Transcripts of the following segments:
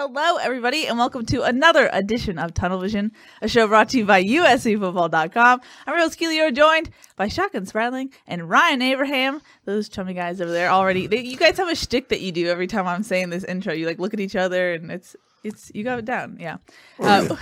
Hello, everybody, and welcome to another edition of Tunnel Vision, a show brought to you by USCFootball.com. I'm Rose Keely, joined by Shotgun Spratling and Ryan Abraham. Those chummy guys over there already. They, you guys have a shtick that you do every time I'm saying this intro. You like look at each other, and it's it's you got it down. Yeah. Uh,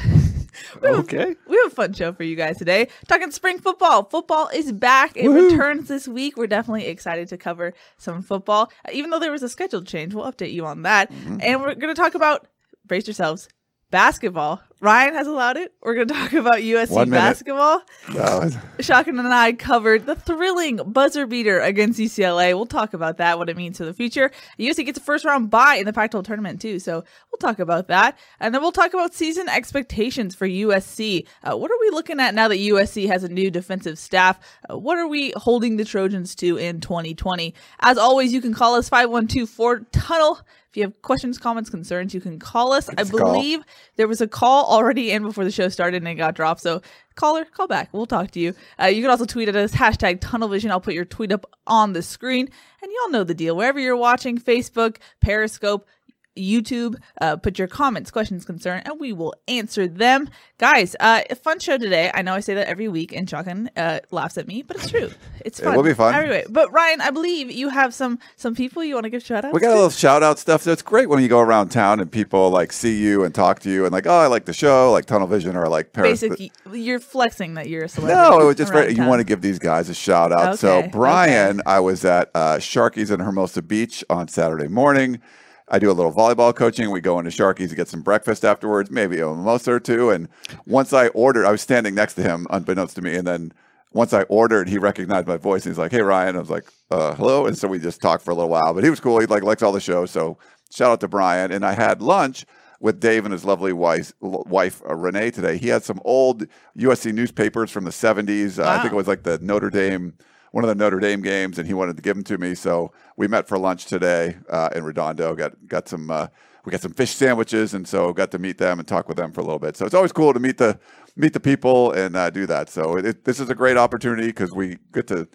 we have, Okay. we have a fun show for you guys today. Talking spring football. Football is back. It Woohoo. returns this week. We're definitely excited to cover some football. Even though there was a scheduled change, we'll update you on that. Mm-hmm. And we're going to talk about, brace yourselves, basketball. Ryan has allowed it. We're going to talk about USC basketball. Uh, Shotgun and I covered the thrilling buzzer beater against UCLA. We'll talk about that, what it means for the future. USC gets a first round bye in the Pac 12 tournament, too. So we'll talk about that. And then we'll talk about season expectations for USC. Uh, what are we looking at now that USC has a new defensive staff? Uh, what are we holding the Trojans to in 2020? As always, you can call us 512 4 Tunnel. If you have questions, comments, concerns, you can call us. I a call. believe there was a call already in before the show started and it got dropped. So caller, call back. We'll talk to you. Uh, you can also tweet at us, hashtag tunnel vision. I'll put your tweet up on the screen. And y'all know the deal. Wherever you're watching, Facebook, Periscope, YouTube, uh, put your comments, questions, concern, and we will answer them. Guys, uh, a fun show today. I know I say that every week, and Shotgun uh, laughs at me, but it's true. It's fun. It will be fun. Anyway, but Ryan, I believe you have some some people you want to give shout outs we got a little shout out stuff. So it's great when you go around town and people like see you and talk to you and like, oh, I like the show, like Tunnel Vision or like Paris. Basic, you're flexing that you're a celebrity. No, it was just great. You want to give these guys a shout out. so Okay, Brian, I was at uh, Sharky's in Hermosa Beach on Saturday morning. I do a little volleyball coaching. We go into Sharky's to get some breakfast afterwards, maybe a mimosa or two. And once I ordered, I was standing next to him, unbeknownst to me. And then once I ordered, he recognized my voice. And he's like, "Hey, Ryan." I was like, uh, "Hello." And so we just talked for a little while. But he was cool. He like likes all the shows. So shout out to Brian. And I had lunch with Dave and his lovely wife, wife uh, Renee today. He had some old USC newspapers from the 70s. Uh, I think it was like the Notre Dame, one of the Notre Dame games, and he wanted to give them to me. So we met for lunch today uh, in Redondo. Got got some. Uh, we got some fish sandwiches, and so got to meet them and talk with them for a little bit. So it's always cool to meet the meet the people and uh, do that. So it, this is a great opportunity because we get to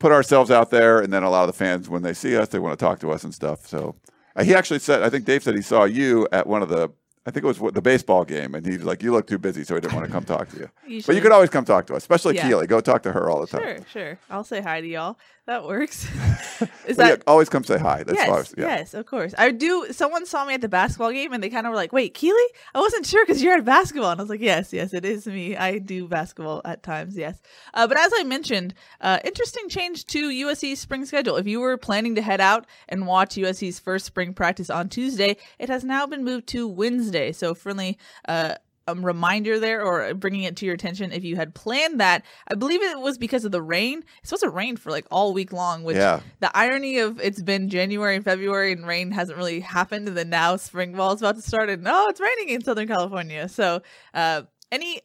put ourselves out there, and then a lot of the fans, when they see us, they want to talk to us and stuff. So uh, he actually said, I think Dave said he saw you at one of the, I think it was the baseball game, and he's like, you look too busy, so he didn't want to come talk to you. You but you could always come talk to us, especially Yeah. Keely. Go talk to her all the time. Sure, sure. I'll say hi to y'all. That works. Is that yeah, always come say hi. That's yes, always, yeah. yes, of course. I do. Someone saw me at the basketball game, and they kind of were like, "Wait, Keely? I wasn't sure because you're at basketball." And I was like, "Yes, yes, it is me. I do basketball at times, yes." Uh, but as I mentioned, uh, interesting change to USC's spring schedule. If you were planning to head out and watch USC's first spring practice on Tuesday, it has now been moved to Wednesday. So friendly. Uh, um, reminder there or bringing it to your attention if you had planned that. I believe it was because of the rain. It's supposed to rain for like all week long, which Yeah. the irony of it's been January and February and rain hasn't really happened, and then now spring ball is about to start, and oh, it's raining in Southern California. So, uh, any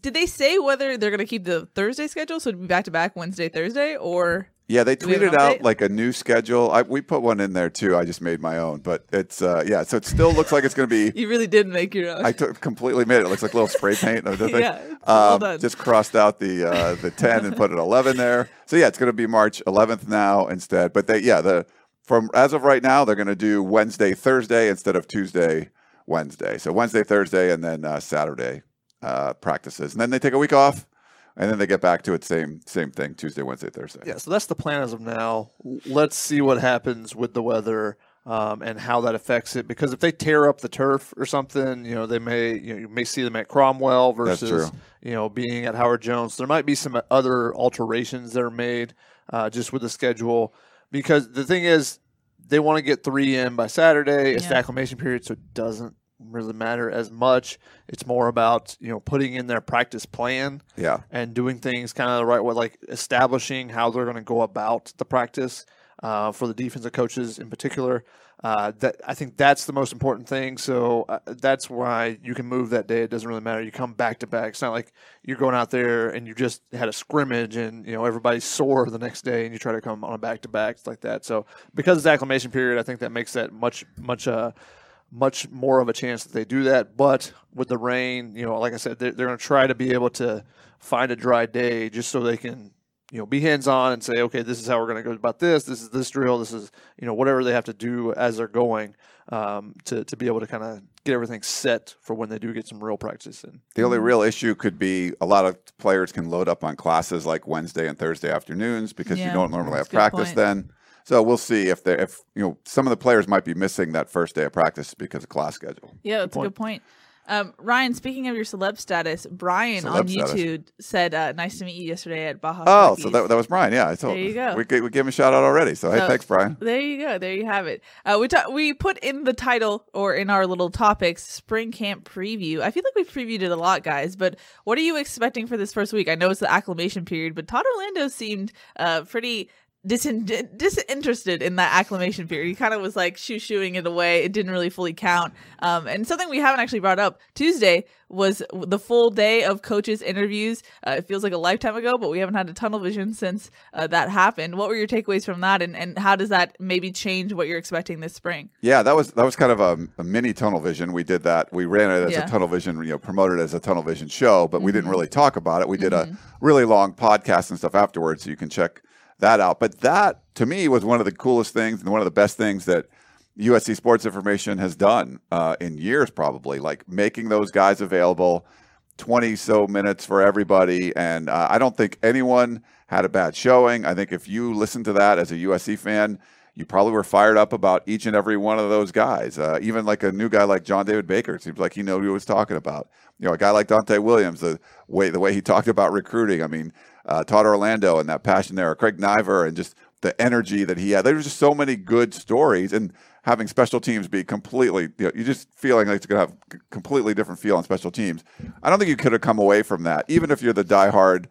did they say whether they're going to keep the Thursday schedule, so it'd be back to back Wednesday, Thursday, or Yeah, they Do we have an tweeted out like a new schedule. I, we put one in there too. I just made my own, but it's uh, yeah. So it still looks like it's going to be you really did make your own? I took completely made it. It looks like a little spray paint. Yeah, it's well Um, done. just crossed out the uh, the ten and put an eleven there. So yeah, it's going to be March 11th now instead. But they yeah the from as of right now they're going to do Wednesday Thursday instead of Tuesday Wednesday. So Wednesday Thursday and then uh, Saturday uh, practices, and then they take a week off, and then they get back to it same same thing Tuesday Wednesday Thursday. Yeah, so that's the plan as of now. Let's see what happens with the weather um, and how that affects it. Because if they tear up the turf or something, you know, they may you, know, you may see them at Cromwell versus you know being at Howard Jones. There might be some other alterations that are made uh, just with the schedule. Because the thing is, they want to get three in by Saturday. It's the Yeah. acclimation period, so it doesn't really matter as much. It's more about you know putting in their practice plan Yeah. and doing things kind of the right way, like establishing how they're going to go about the practice uh, for the defensive coaches in particular. Uh, that I think that's the most important thing. So uh, that's why you can move that day. It doesn't really matter. You come back to back. It's not like you're going out there and you just had a scrimmage and you know everybody's sore the next day and you try to come on a back to back. It's like that. So because it's acclimation period, I think that makes that much much uh, much more of a chance that they do that. But with the rain, you know, like I said, they're, they're going to try to be able to find a dry day just so they can you know be hands on and say, okay, this is how we're going to go about this. This is this drill. This is you know whatever they have to do as they're going um, to to be able to kind of get everything set for when they do get some real practice in. The only real issue could be a lot of players can load up on classes like Wednesday and Thursday afternoons because you don't normally have practice point. then. So we'll see if they if you know some of the players might be missing that first day of practice because of class schedule. Yeah, that's a good point. Um, Ryan, speaking of your celeb status, Brian Celeb on status. YouTube said, uh, "Nice to meet you yesterday at Baja." Oh, so that, that was Brian. Yeah, I told There you go. We, gave- we gave him a shout out already. So hey, thanks, Brian. There you go. There you have it. Uh, we ta- we put in the title or in our little topics spring camp preview. I feel like we've previewed it a lot, guys. But what are you expecting for this first week? I know it's the acclimation period, but Todd Orlando seemed uh, pretty disin- disinterested in that acclimation period. He kind of was like shoo shooing it away. It didn't really fully count. Um, and something we haven't actually brought up Tuesday was the full day of coaches' interviews. Uh, it feels like a lifetime ago, but we haven't had a tunnel vision since uh, that happened. What were your takeaways from that, and, and how does that maybe change what you're expecting this spring? Yeah, that was that was kind of a, a mini tunnel vision. We did that. We ran it as Yeah. a tunnel vision, you know, promoted it as a tunnel vision show, but we didn't Mm-hmm. really talk about it. We did a really long podcast and stuff afterwards, so you can check that out. But that to me was one of the coolest things and one of the best things that USC Sports Information has done uh, in years, probably like making those guys available. 20 so minutes for everybody. And uh, I don't think anyone had a bad showing. I think if you listen to that as a USC fan, you probably were fired up about each and every one of those guys. Uh, even like a new guy like John David Baker, it seems like he knew what he was talking about. You know, a guy like Donte Williams, the way the way he talked about recruiting. I mean, uh, Todd Orlando and that passion there, Craig Naivar, and just the energy that he had. There was just so many good stories, and having special teams be completely, you know, you just feeling like it's going to have completely different feel on special teams. I don't think you could have come away from that, even if you're the diehard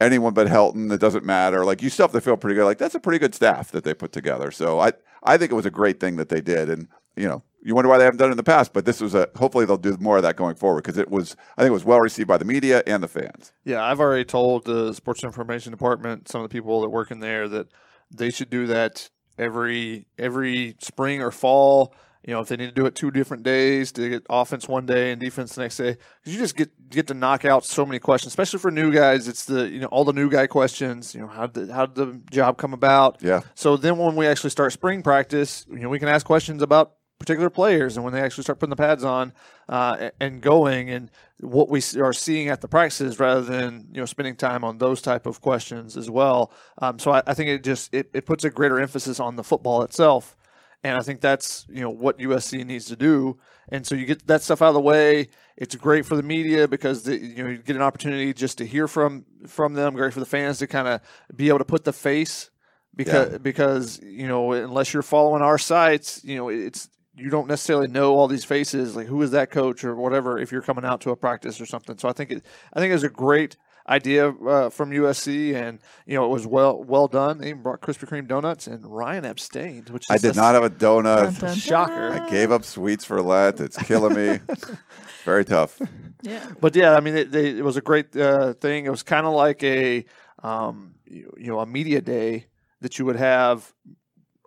anyone but Helton. It doesn't matter. Like you still have to feel pretty good. Like that's a pretty good staff that they put together. So I I think it was a great thing that they did, and you know. You wonder why they haven't done it in the past, but this was a. Hopefully, they'll do more of that going forward because it was. I think it was well received by the media and the fans. Yeah, I've already told the sports information department, some of the people that work in there, that they should do that every every spring or fall. You know, if they need to do it two different days to get offense one day and defense the next day, 'Cause you just get get to knock out so many questions, especially for new guys. It's the you know all the new guy questions. You know, how did how did the job come about? Yeah. So then when we actually start spring practice, you know, we can ask questions about particular players and when they actually start putting the pads on uh, and going and what we are seeing at the practices rather than you know spending time on those type of questions as well. Um, so I, I think it just it, it puts a greater emphasis on the football itself. And I think that's you know what USC needs to do. And so you get that stuff out of the way. It's great for the media because the, you know you get an opportunity just to hear from from them. Great for the fans to kind of be able to put the face because because you know unless you're following our sites, you know it's you don't necessarily know all these faces like who is that coach or whatever if you're coming out to a practice or something. So I think it I think it was a great idea uh, from USC and you know it was well well done. They even brought Krispy Kreme donuts and Ryan abstained, which is I did not have a donut. Dun, dun, shocker. dun. I gave up sweets for Lent. It's killing me. Very tough. Yeah. But yeah, I mean, it, they, it was a great uh, thing. It was kind of like a, um, you, you know, a media day that you would have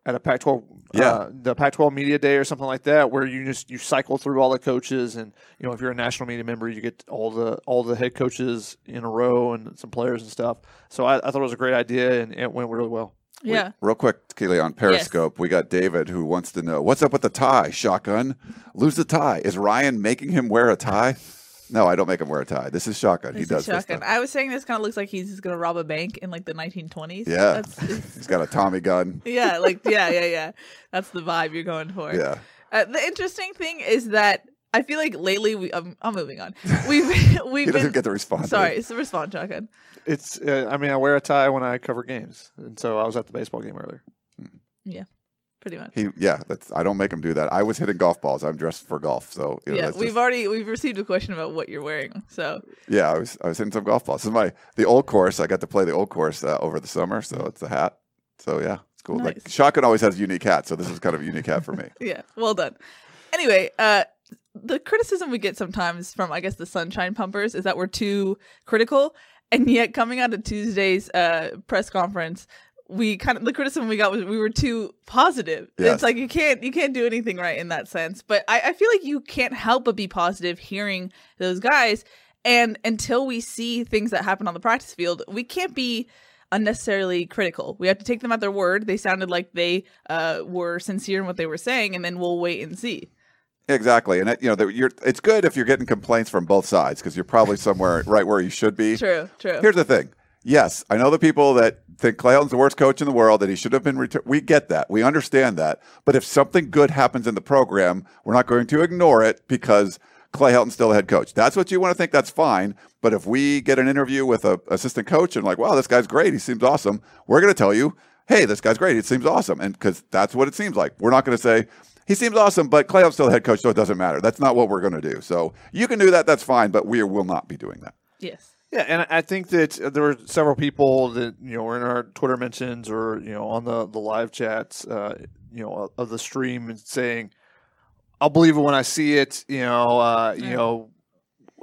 at a Pac-12, Yeah. uh, the Pac-12 media day or something like that, where you just you cycle through all the coaches, and you know, if you're a national media member, you get all the all the head coaches in a row and some players and stuff. So I, I thought it was a great idea, and it went really well. Yeah. Real quick, Keely, on Periscope, we got David who wants to know what's up with the tie. Shotgun, lose the tie. Is Ryan making him wear a tie? No, I don't make him wear a tie. This is shotgun. he This does is this shotgun. stuff. I was saying this kind of looks like he's just gonna rob a bank in like the 1920s. Yeah. That's, He's got a Tommy gun. yeah, like yeah, yeah, yeah. That's the vibe you're going for. Yeah. Uh, the interesting thing is that I feel like lately we. Um, I'm moving on. We've we've He doesn't been. get to respond. to sorry, it's the response shotgun. It's, uh, I mean, I wear a tie when I cover games, and so I was at the baseball game earlier. Pretty much. He, yeah, that's. I don't make him do that. I was hitting golf balls. I'm dressed for golf, so you know, yeah, we've already we've received a question about what you're wearing. So yeah. I was I was hitting some golf balls. This is my the old course. I got to play the old course uh, over the summer, so it's a hat. So yeah, it's cool. Like Nice. shotgun always has unique hat, so this is kind of a unique hat for me. yeah, well done. Anyway, uh, the criticism we get sometimes from I guess the sunshine pumpers is that we're too critical, and yet coming out of Tuesday's uh, press conference, we kind of the criticism we got was we were too positive. Yes. It's like you can't you can't do anything right in that sense. But I, I feel like you can't help but be positive hearing those guys. And until we see things that happen on the practice field, we can't be unnecessarily critical. We have to take them at their word. They sounded like they uh, were sincere in what they were saying, and then we'll wait and see. Exactly, and it, you know, the, you're, it's good if you're getting complaints from both sides because you're probably somewhere right where you should be. True, true. Here's the thing. Yes, I know the people that think Clay Helton's the worst coach in the world, that he should have been returned. We get that. We understand that. But if something good happens in the program, we're not going to ignore it because Clay Helton's still a head coach. That's what you want to think. That's fine. But if we get an interview with a assistant coach and like, wow, this guy's great. He seems awesome. We're going to tell you, hey, this guy's great. It seems awesome. And because that's what it seems like. We're not going to say, he seems awesome, but Clay Helton's still a head coach, so it doesn't matter. That's not what we're going to do. So you can do that. That's fine. But we will not be doing that. yes. Yeah, and I think that there were several people that you know were in our Twitter mentions or you know on the the live chats, uh, you know, of the stream and saying, "I'll believe it when I see it." You know, uh, you know,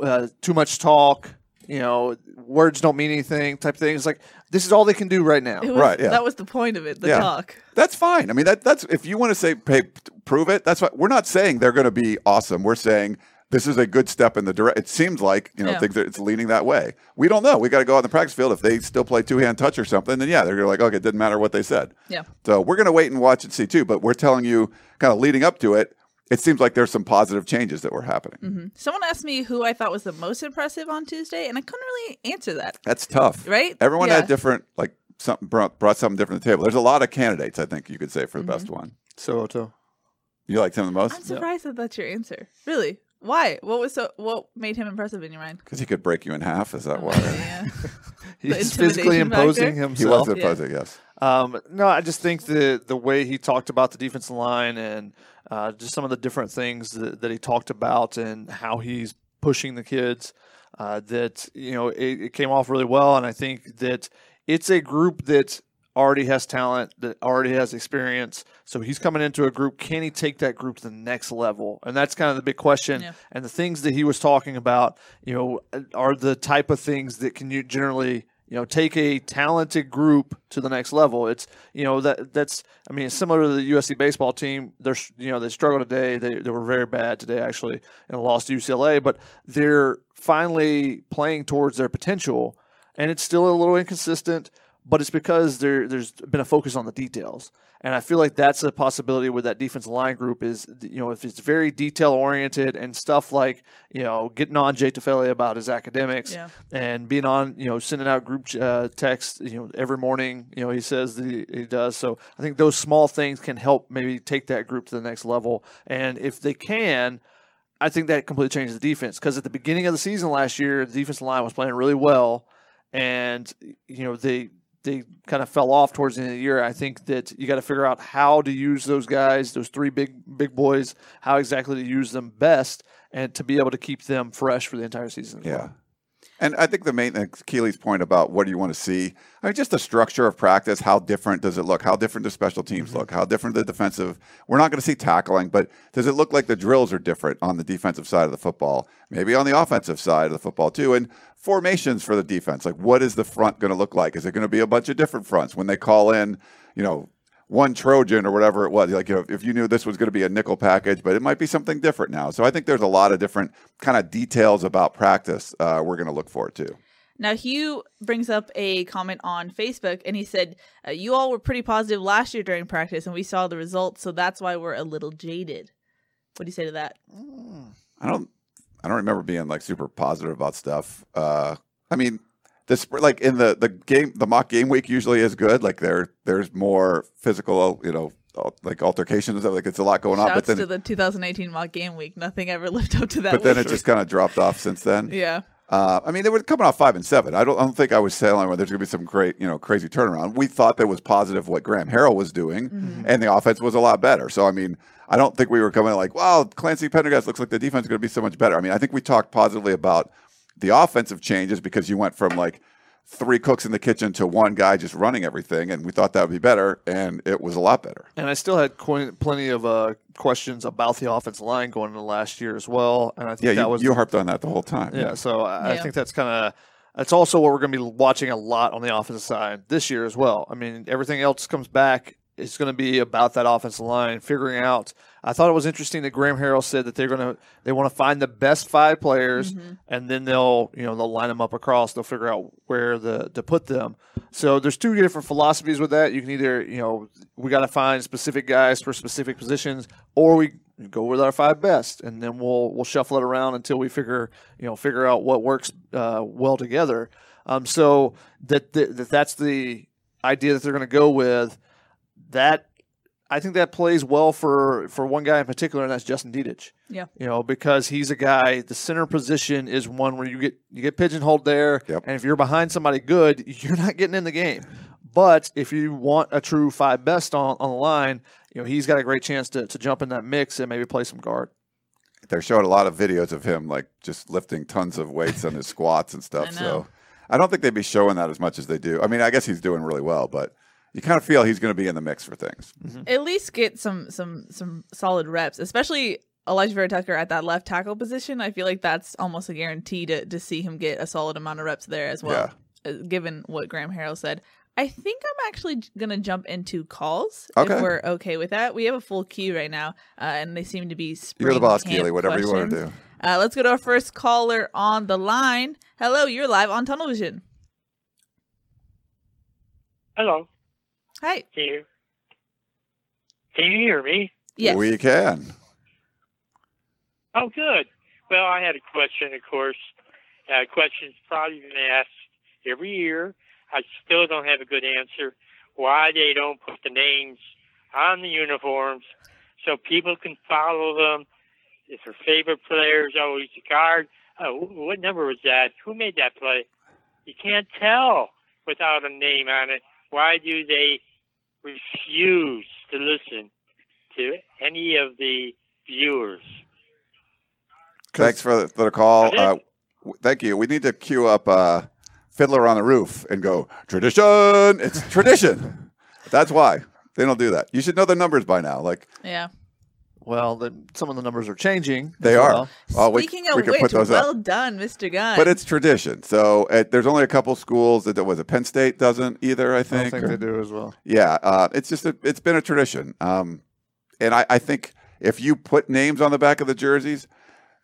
uh, too much talk. You know, words don't mean anything. Type thing. It's like this is all they can do right now. Was, Right, yeah. That was the point of it, the Yeah. talk. That's fine. I mean, that that's if you want to say, hey, prove it. That's what we're not saying. They're going to be awesome. We're saying this is a good step in the direct. It seems like you know Yeah. things. Are, it's leaning that way. We don't know. We got to go out in the practice field. If they still play two hand touch or something, then yeah, they're gonna like, okay, it didn't matter what they said. Yeah. So we're going to wait and watch and see too. But we're telling you, kind of leading up to it, it seems like there's some positive changes that were happening. hmm Someone asked me who I thought was the most impressive on Tuesday, and I couldn't really answer that. That's tough, Right? Everyone Yeah. had different like something brought, brought something different to the table. There's a lot of candidates. I think you could say for the Mm-hmm. best one. So, Otto. You liked him the most? I'm most surprised that that's your answer. Really? Why? What was so? What made him impressive in your mind? because he could break you in half. Is that why? yeah. he's physically imposing factor? He was himself. Yeah. imposing, yes. Um, no, I just think the the way he talked about the defensive line and uh, just some of the different things that, that he talked about and how he's pushing the kids, uh, that you know it, it came off really well. And I think that it's a group that already has talent, that already has experience. So he's coming into a group. Can he take that group to the next level? And that's kind of the big question. Yeah. And the things that he was talking about, you know, are the type of things that can you generally you know take a talented group to the next level it's you know that that's i mean similar to the usc baseball team they're you know they struggled today they, they were very bad today actually and lost to ucla but they're finally playing towards their potential and it's still a little inconsistent but it's because there there's been a focus on the details and I feel like that's a possibility with that defensive line group is, you know, if it's very detail oriented and stuff like, you know, getting on Jay Tufele about his academics Yeah. and being on, you know, sending out group uh, text, you know, every morning, you know, he says that he, he does. So I think those small things can help maybe take that group to the next level. And if they can, I think that completely changes the defense because at the beginning of the season last year, the defensive line was playing really well, and you know they they kind of fell off towards the end of the year. I think that you got to figure out how to use those guys, those three big big boys, how exactly to use them best, and to be able to keep them fresh for the entire season. Yeah. And I think the main uh, Keely's point about what do you want to see? I mean, just the structure of practice. How different does it look? How different do special teams look? How different the defensive? We're not going to see tackling, but does it look like the drills are different on the defensive side of the football? Maybe on the offensive side of the football too. And formations for the defense. Like, what is the front going to look like? Is it going to be a bunch of different fronts when they call in? You know, one Trojan or whatever it was. Like, you know, if you knew this was going to be a nickel package, but it might be something different now. So I think there's a lot of different kind of details about practice uh, we're going to look for too. Now, Hugh brings up a comment on Facebook, and he said, uh, "You all were pretty positive last year during practice, and we saw the results, so that's why we're a little jaded." What do you say to that? I don't, I don't remember being like super positive about stuff. Uh, I mean, this like in the the game, the mock game week usually is good. Like there, there's more physical, you know, like altercations and stuff. Like it's a lot going on. But then, to the 2018 mock game week. Nothing ever lived up to that. but then it just kind of dropped off since then. yeah, Uh, I mean, they were coming off five and seven. I don't, I don't think I was saying well, there's going to be some great, you know, crazy turnaround. We thought that was positive what Graham Harrell was doing, Mm-hmm. and the offense was a lot better. So, I mean, I don't think we were coming like, wow, Clancy Pendergast looks like the defense is going to be so much better. I mean, I think we talked positively about the offensive changes because you went from like three cooks in the kitchen to one guy just running everything, and we thought that would be better, and it was a lot better. And I still had qu- plenty of uh, questions about the offensive line going into last year as well. And I think Yeah, that you, was you harped on that the whole time. Yeah, so I, I think that's kind of that's also what we're going to be watching a lot on the offensive side this year as well. I mean, everything else comes back. It's going to be about that offensive line, figuring out I thought it was interesting that Graham Harrell said that they're gonna they want to find the best five players, and then they'll you know they'll line them up across. They'll figure out where the to put them. So there's two different philosophies with that. You can either you know we got to find specific guys for specific positions, or we go with our five best, and then we'll we'll shuffle it around until we figure you know figure out what works uh, well together. Um, so that, that that that's the idea that they're going to go with. That I think that plays well for for one guy in particular, and that's Justin Dedich. Yeah. you know because he's a guy. The center position is one where you get you get pigeonholed there, Yep. and if you're behind somebody good, you're not getting in the game. But if you want a true five best on, on the line, you know he's got a great chance to, to jump in that mix and maybe play some guard. They're showing a lot of videos of him like just lifting tons of weights on his squats and stuff. I. So I don't think they'd be showing that as much as they do. I mean, I guess he's doing really well, but you kind of feel he's going to be in the mix for things. At least get some some some solid reps, especially Alijah Vera Tucker at that left tackle position. I feel like that's almost a guarantee to to see him get a solid amount of reps there as well. uh, Given what Graham Harrell said. I think I'm actually gonna jump into calls Okay. if we're okay with that. We have a full queue right now, uh, and they seem to be. You're the boss, Keely. Whatever you want to do. Uh, let's go to our first caller on the line. Hello, you're live on Tunnel Vision. Hello. Hi. Can you can you hear me? Yes. We can. Oh, good. Well, I had a question, of course. Uh, question's probably been asked every year. I still don't have a good answer. Why they don't put the names on the uniforms so people can follow them. If their favorite player is always the guard. Oh, what number was that? Who made that play? You can't tell without a name on it. Why do they refuse to listen to any of the viewers? Thanks for the, for the call. Uh, thank you. We need to queue up uh, Fiddler on the Roof and go, tradition. It's tradition. That's why. They don't do that. You should know the numbers by now. Like, Yeah. Well, the, some of the numbers are changing. They as are. well. oh, we, Speaking we of which, put those well up. done, Mr. Gunn. But it's tradition. So uh, there's only a couple schools that was it Penn State doesn't either. I I think. don't think they do as well. Yeah, uh, it's just a, it's been a tradition. Um, and I, I think if you put names on the back of the jerseys,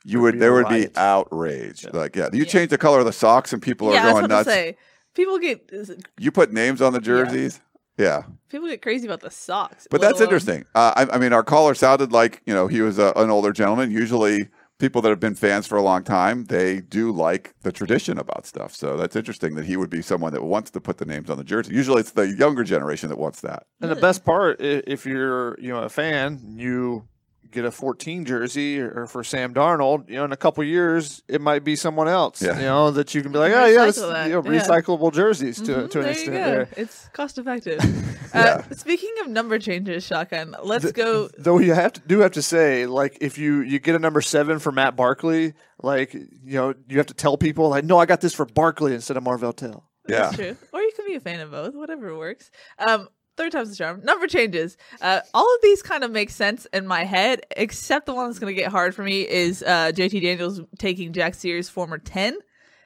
you Would would there would riot. be outrage. Yeah. Like, yeah, you Yeah. change the color of the socks and people yeah, are I was going about to nuts. say people get You put names on the jerseys, yeah. people get crazy about the socks. But that's alone- interesting. Uh, I, I mean, our caller sounded like you know he was a, an older gentleman. Usually, people that have been fans for a long time, they do like the tradition about stuff. So that's interesting that he would be someone that wants to put the names on the jersey. Usually, it's the younger generation that wants that. And the best part, if you're you know a fan, you get a 14 jersey or or for Sam Darnold. You know, in a couple years, it might be someone else. Yeah. You know that you can be like, can oh yeah, this, you know, yeah. recyclable jerseys to Mhm, to an there extent. you go. There. It's cost effective. Yeah. uh, speaking of number changes, shotgun. Let's Th- go. Though you have to do have to say, like, if you you get a number seven for Matt Barkley, like you know, you have to tell people like, no, I got this for Barkley instead of Marvell Tell. Yeah. That's true. Or you can be a fan of both. Whatever works. Um, third time's the charm. Number changes. Uh, all of these kind of make sense in my head, except the one that's going to get hard for me is uh, JT Daniels taking Jack Sears' former ten.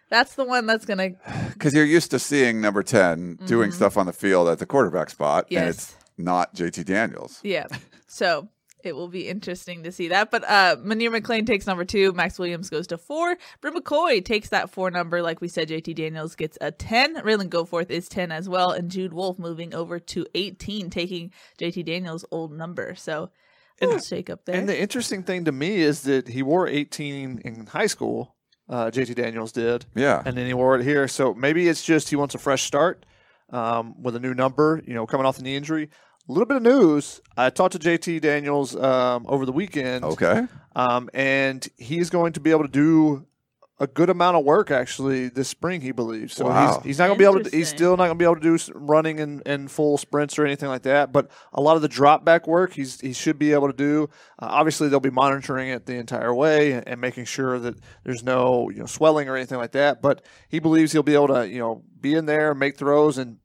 That's the one that's going to. Because you're used to seeing number 10 doing stuff on the field at the quarterback spot, and it's not JT Daniels. Yeah. So it will be interesting to see that. But uh Munir McClain takes number two. Max Williams goes to four. Bru McCoy takes that four number. Like we said, JT Daniels gets a 10. Ralen Goforth is 10 as well. And Jude Wolfe moving over to 18, taking JT Daniels' old number. So a little shake up there. And the interesting thing to me is that he wore 18 in high school. Uh, JT Daniels did. Yeah. and then he wore it here. So maybe it's just he wants a fresh start um, with a new number. You know, coming off the knee injury. A little bit of news. I talked to JT Daniels um, over the weekend, Okay. um, and he's going to be able to do a good amount of work actually this spring. He believes. So Wow. he's, he's not going to be able to. He's still not going to be able to do running and, and full sprints or anything like that. But a lot of the drop back work he's he should be able to do. Uh, obviously, they'll be monitoring it the entire way and, and making sure that there's no you know swelling or anything like that. But he believes he'll be able to you know be in there, make throws, and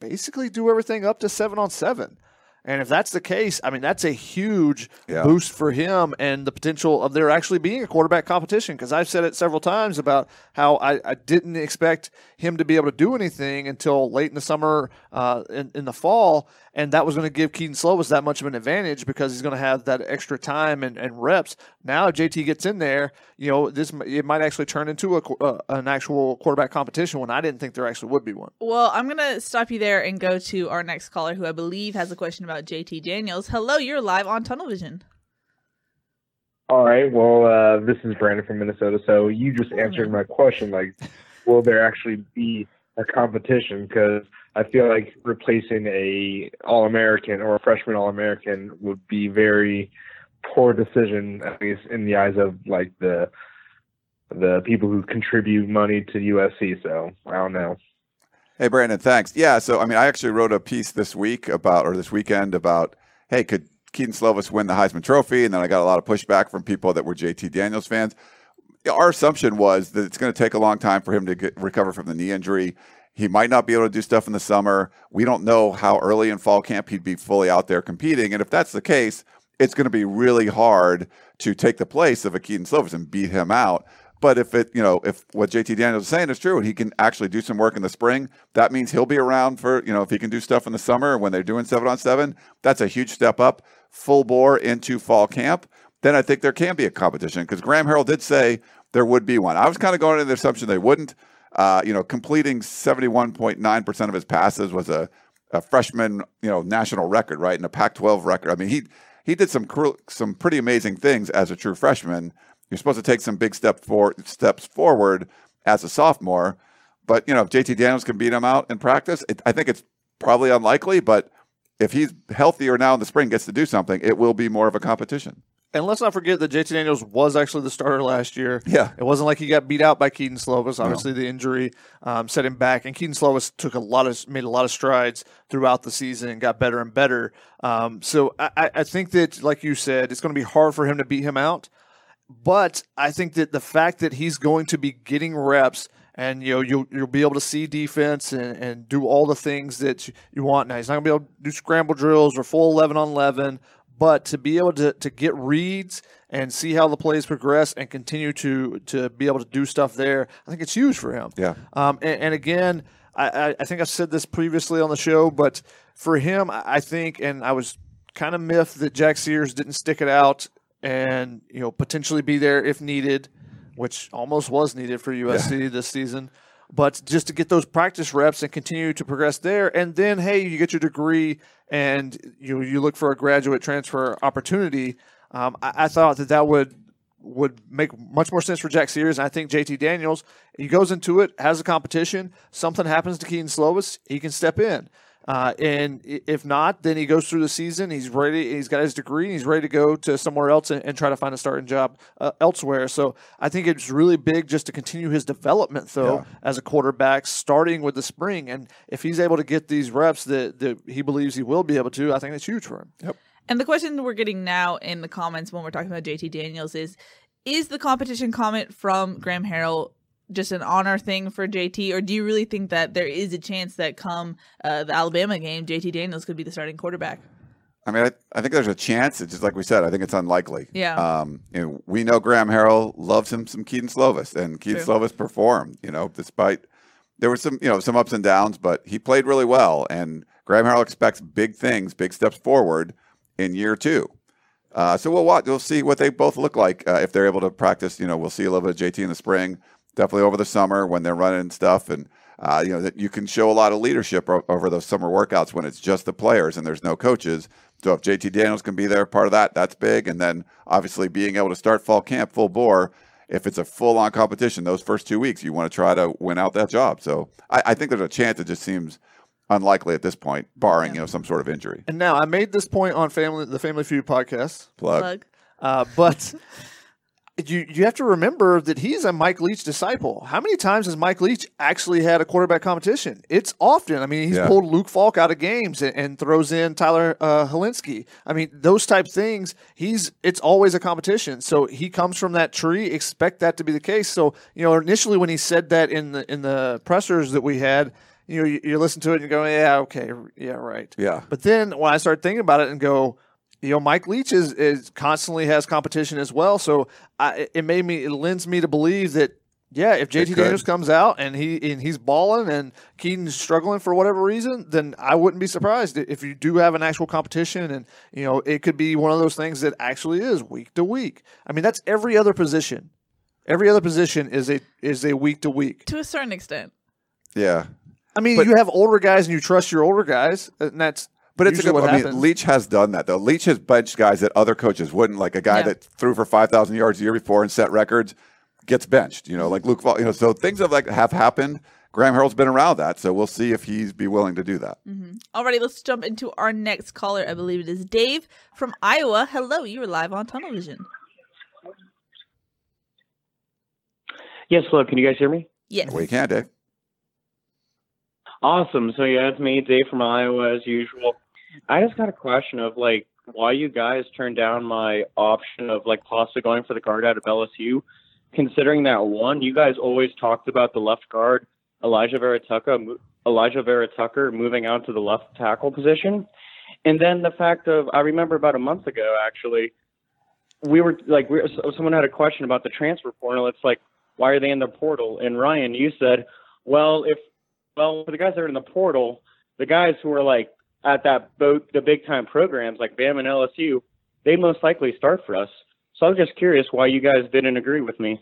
basically do everything up to seven on seven. And if that's the case, I mean that's a huge Yeah. boost for him and the potential of there actually being a quarterback competition. Because I've said it several times about how I, I didn't expect him to be able to do anything until late in the summer, uh, in, in the fall, and that was going to give Kedon Slovis that much of an advantage because he's going to have that extra time and, and reps. Now, if JT gets in there, you know, this it might actually turn into a, uh, an actual quarterback competition when I didn't think there actually would be one. Well, I'm going to stop you there and go to our next caller, who I believe has a question about JT Daniels. Hello, you're live on Tunnel Vision. All right. Well, uh, this is Brandon from Minnesota. So you just answered my question. Like, will there actually be a competition? Because I feel like replacing a All American or a freshman All American would be very poor decision, at least in the eyes of like the the people who contribute money to USC. So I don't know. Hey, Brandon, thanks. Yeah, so I mean, I actually wrote a piece this week about, or this weekend about, hey, could Kedon Slovis win the Heisman Trophy? And then I got a lot of pushback from people that were JT Daniels fans. Our assumption was that it's going to take a long time for him to get, recover from the knee injury. He might not be able to do stuff in the summer. We don't know how early in fall camp he'd be fully out there competing. And if that's the case, it's going to be really hard to take the place of a Kedon Slovis and beat him out. But if it, you know, if what JT Daniels is saying is true and he can actually do some work in the spring, that means he'll be around for, you know, if he can do stuff in the summer when they're doing seven on seven, that's a huge step up full bore into fall camp, then I think there can be a competition because Graham Harrell did say there would be one. I was kind of going into the assumption they wouldn't. Uh, you know, completing 71.9% of his passes was a, a freshman, you know, national record, right? And a Pac 12 record. I mean, he, he did some, some pretty amazing things as a true freshman. You're supposed to take some big step for, steps forward as a sophomore. But, you know, if JT Daniels can beat him out in practice, it, I think it's probably unlikely, but if he's healthier now in the spring, gets to do something, it will be more of a competition. And let's not forget that JT Daniels was actually the starter last year. Yeah. It wasn't like he got beat out by Kedon Slovis. Obviously, no. the injury um, set him back, and Kedon Slovis took a lot of made a lot of strides throughout the season and got better and better. Um, so I, I think that, like you said, it's going to be hard for him to beat him out. But I think that the fact that he's going to be getting reps and you know you'll you'll be able to see defense and, and do all the things that you want. Now he's not gonna be able to do scramble drills or full eleven on eleven, but to be able to, to get reads and see how the plays progress and continue to to be able to do stuff there, I think it's huge for him. Yeah. Um, and, and again, I, I think I've said this previously on the show, but for him, I think, and I was kind of miffed that Jack Sears didn't stick it out and you know potentially be there if needed which almost was needed for USC yeah. this season. But just to get those practice reps and continue to progress there, and then hey, you get your degree and you you look for a graduate transfer opportunity. Um, I, I, thought that that would would make much more sense for Jack Sears. And I think JT Daniels, he goes into it, has a competition. Something happens to Kedon Slovis, he can step in. Uh, and if not, then he goes through the season. He's ready. He's got his degree. And he's ready to go to somewhere else and, and try to find a starting job uh, elsewhere. So I think it's really big just to continue his development, though, yeah. as a quarterback, starting with the spring. And if he's able to get these reps that, that he believes he will be able to, I think it's huge for him. Yep. And the question we're getting now in the comments when we're talking about JT Daniels is Is the competition comment from Graham Harrell just an honor thing for JT, or do you really think that there is a chance that come uh, the Alabama game, JT Daniels could be the starting quarterback? I mean, I, I, think there's a chance. It's just like we said. I think it's unlikely. Yeah. Um, you know, we know Graham Harrell loves him some Kedon Slovis, and Kedon Slovis performed. You know, despite there were some you know some ups and downs, but he played really well. And Graham Harrell expects big things, big steps forward in year two. Uh, so we'll watch. We'll see what they both look like uh, if they're able to practice. You know, we'll see a little bit of JT in the spring definitely over the summer when they're running and stuff and uh, you know that you can show a lot of leadership over those summer workouts when it's just the players and there's no coaches. So if JT Daniels can be there, part of that, that's big. And then obviously being able to start fall camp full bore. If it's a full on competition, those first two weeks, you want to try to win out that job. So I, I think there's a chance. It just seems unlikely at this point, barring you know some sort of injury. And now I made this point on family the Family Feud podcast. Plug. Plug. Uh, but you you have to remember that he's a Mike Leach disciple. How many times has Mike Leach actually had a quarterback competition? It's often. I mean, he's yeah. pulled Luke Falk out of games and, and throws in Tyler uh, Hilinski. I mean, those type things. He's it's always a competition. So he comes from that tree. Expect that to be the case. So you know, initially when he said that in the in the pressers that we had, you know, you, you listen to it and you go, yeah, okay, yeah, right, yeah. But then when I start thinking about it and go you know, Mike Leach is, is constantly has competition as well. So I, it made me, it lends me to believe that Yeah, if They JT. Daniels comes out and he and he's balling and Kedon's struggling for whatever reason, then I wouldn't be surprised if you do have an actual competition and you know it could be one of those things that actually is week to week. I mean, that's every other position. Every other position is a is a week to week. To a certain extent. Yeah. I mean, But- you have older guys and you trust your older guys, uh, and that's But it's a good. what I mean, happens. Leach has done that though. Leach has benched guys that other coaches wouldn't. Like a guy Yeah. that threw for five thousand yards the year before and set records gets benched. You know, mm-hmm. like Luke. You know, so things have like have happened. Graham Harrell's been around that, so we'll see if he's be willing to do that. Mm-hmm. Alrighty, let's jump into our next caller. I believe it is Dave from Iowa. Hello, you are live on Tunnel Vision. Yes, hello. Can you guys hear me? Yes. We can, Dave. Awesome. So yeah, it's me, Dave from Iowa, as usual. I just got a question of like why you guys turned down my option of like possibly going for the guard out of LSU, considering that one, you guys always talked about the left guard Alijah Vera Tucker, Alijah Vera Tucker moving out to the left tackle position, and then the fact of I remember about a month ago actually, we were like we someone had a question about the transfer portal. It's like why are they in the portal? And Ryan, you said, well, if well, for the guys that are in the portal, the guys who are like at that boat, the big time programs like BAM and LSU, they most likely start for us. So I was just curious why you guys didn't agree with me.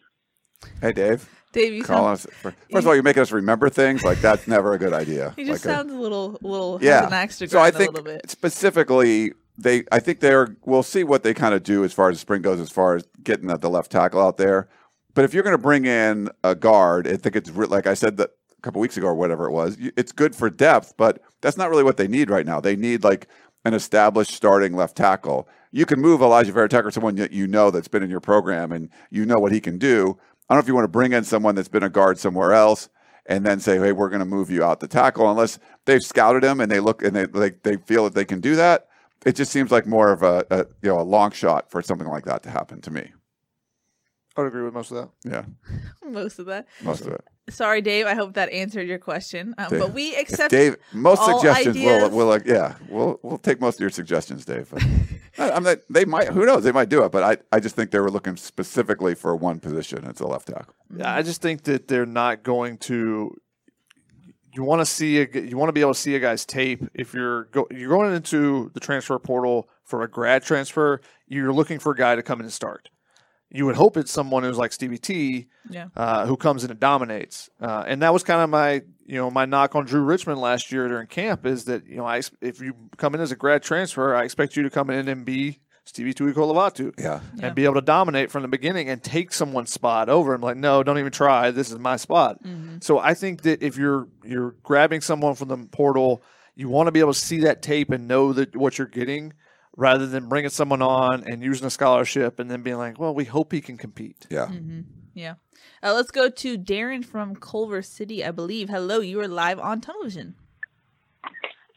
Hey, Dave. Dave, you Calling sound, us. For, first of all, you're making us remember things. Like that's never a good idea. he just Like sounds a little, little, yeah. an axe so I think a little bit. specifically they I think they're we'll see what they kind of do as far as the spring goes as far as getting the, the left tackle out there. But if you're going to bring in a guard, I think it's like I said that a couple weeks ago or whatever it was. It's good for depth, but that's not really what they need right now. They need like an established starting left tackle. You can move Alijah Vera Tucker, someone that you know that's been in your program and you know what he can do. I don't know if you want to bring in someone that's been a guard somewhere else and then say, "Hey, we're going to move you out the tackle," unless they've scouted him and they look and they like they feel that they can do that. It just seems like more of a, a you know a long shot for something like that to happen to me. I would agree with most of that. Yeah, Most of that. most of it. Sorry, Dave. I hope that answered your question. Um, Dave, but we accept. Dave, most all suggestions will ideas. will uh, yeah we'll we'll take most of your suggestions, Dave. But I, I'm not, they might who knows they might do it, but I I just think they were looking specifically for one position. It's a left tackle. Yeah, I just think that they're not going to. You want to see a, you want to be able to see a guy's tape if you're go, you're going into the transfer portal for a grad transfer. You're looking for a guy to come in and start. You would hope it's someone who's like Stevie T, Yeah. uh, who comes in and dominates. Uh, and that was kind of my you know my knock on Drew Richmond last year during camp is that you know I if you come in as a grad transfer, I expect you to come in and be Stevie Tu'ikolovatu Yeah, Yeah. and be able to dominate from the beginning and take someone's spot over. I'm like, no, don't even try. This is my spot. Mm-hmm. So I think that if you're you're grabbing someone from the portal, you want to be able to see that tape and know that what you're getting, rather than bringing someone on and using a scholarship and then being like, well, we hope he can compete. yeah. Mm-hmm. Yeah. Uh, let's go to Darren from Culver City, I believe. Hello, you are live on television.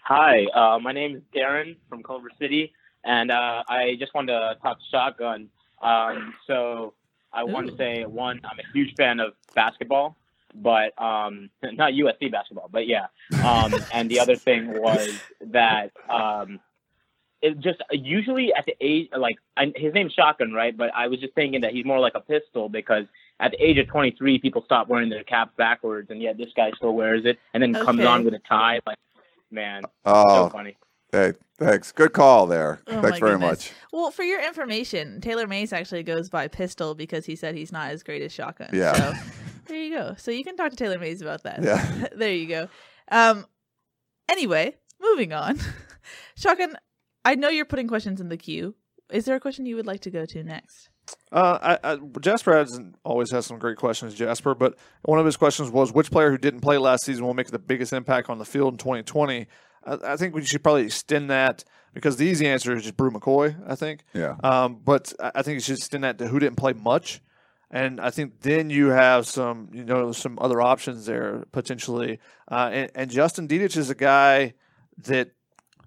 Hi, uh, my name is Darren from Culver City, and uh, I just wanted to talk shotgun. Um, so I wanted Ooh. to say, one, I'm a huge fan of basketball, but um, not USC basketball, but yeah. Um, and the other thing was that um, it just usually at the age, like I, his name's Shotgun, right? But I was just thinking that he's more like a pistol because at the age of 23, people stop wearing their caps backwards, and yet this guy still wears it, and then comes on with a tie, like. Man, so Oh, funny. hey, thanks. Good call there. Oh, thanks very goodness. much. Well, for your information, Taylor Mays actually goes by Pistol because he said he's not as great as Shotgun. Yeah. So there you go. So you can talk to Taylor Mays about that. Yeah. there you go. Um. Anyway, moving on. Shotgun, I know you're putting questions in the queue. Is there a question you would like to go to next? Uh, I, I, Jasper has always has some great questions, Jasper. But one of his questions was, which player who didn't play last season will make the biggest impact on the field in 2020? I, I think we should probably extend that because the easy answer is just Bru McCoy. I think. Yeah. Um, but I I think you should extend that to who didn't play much, and I think then you have some, you know, some other options there potentially. Uh, and, and Justin Dedich is a guy that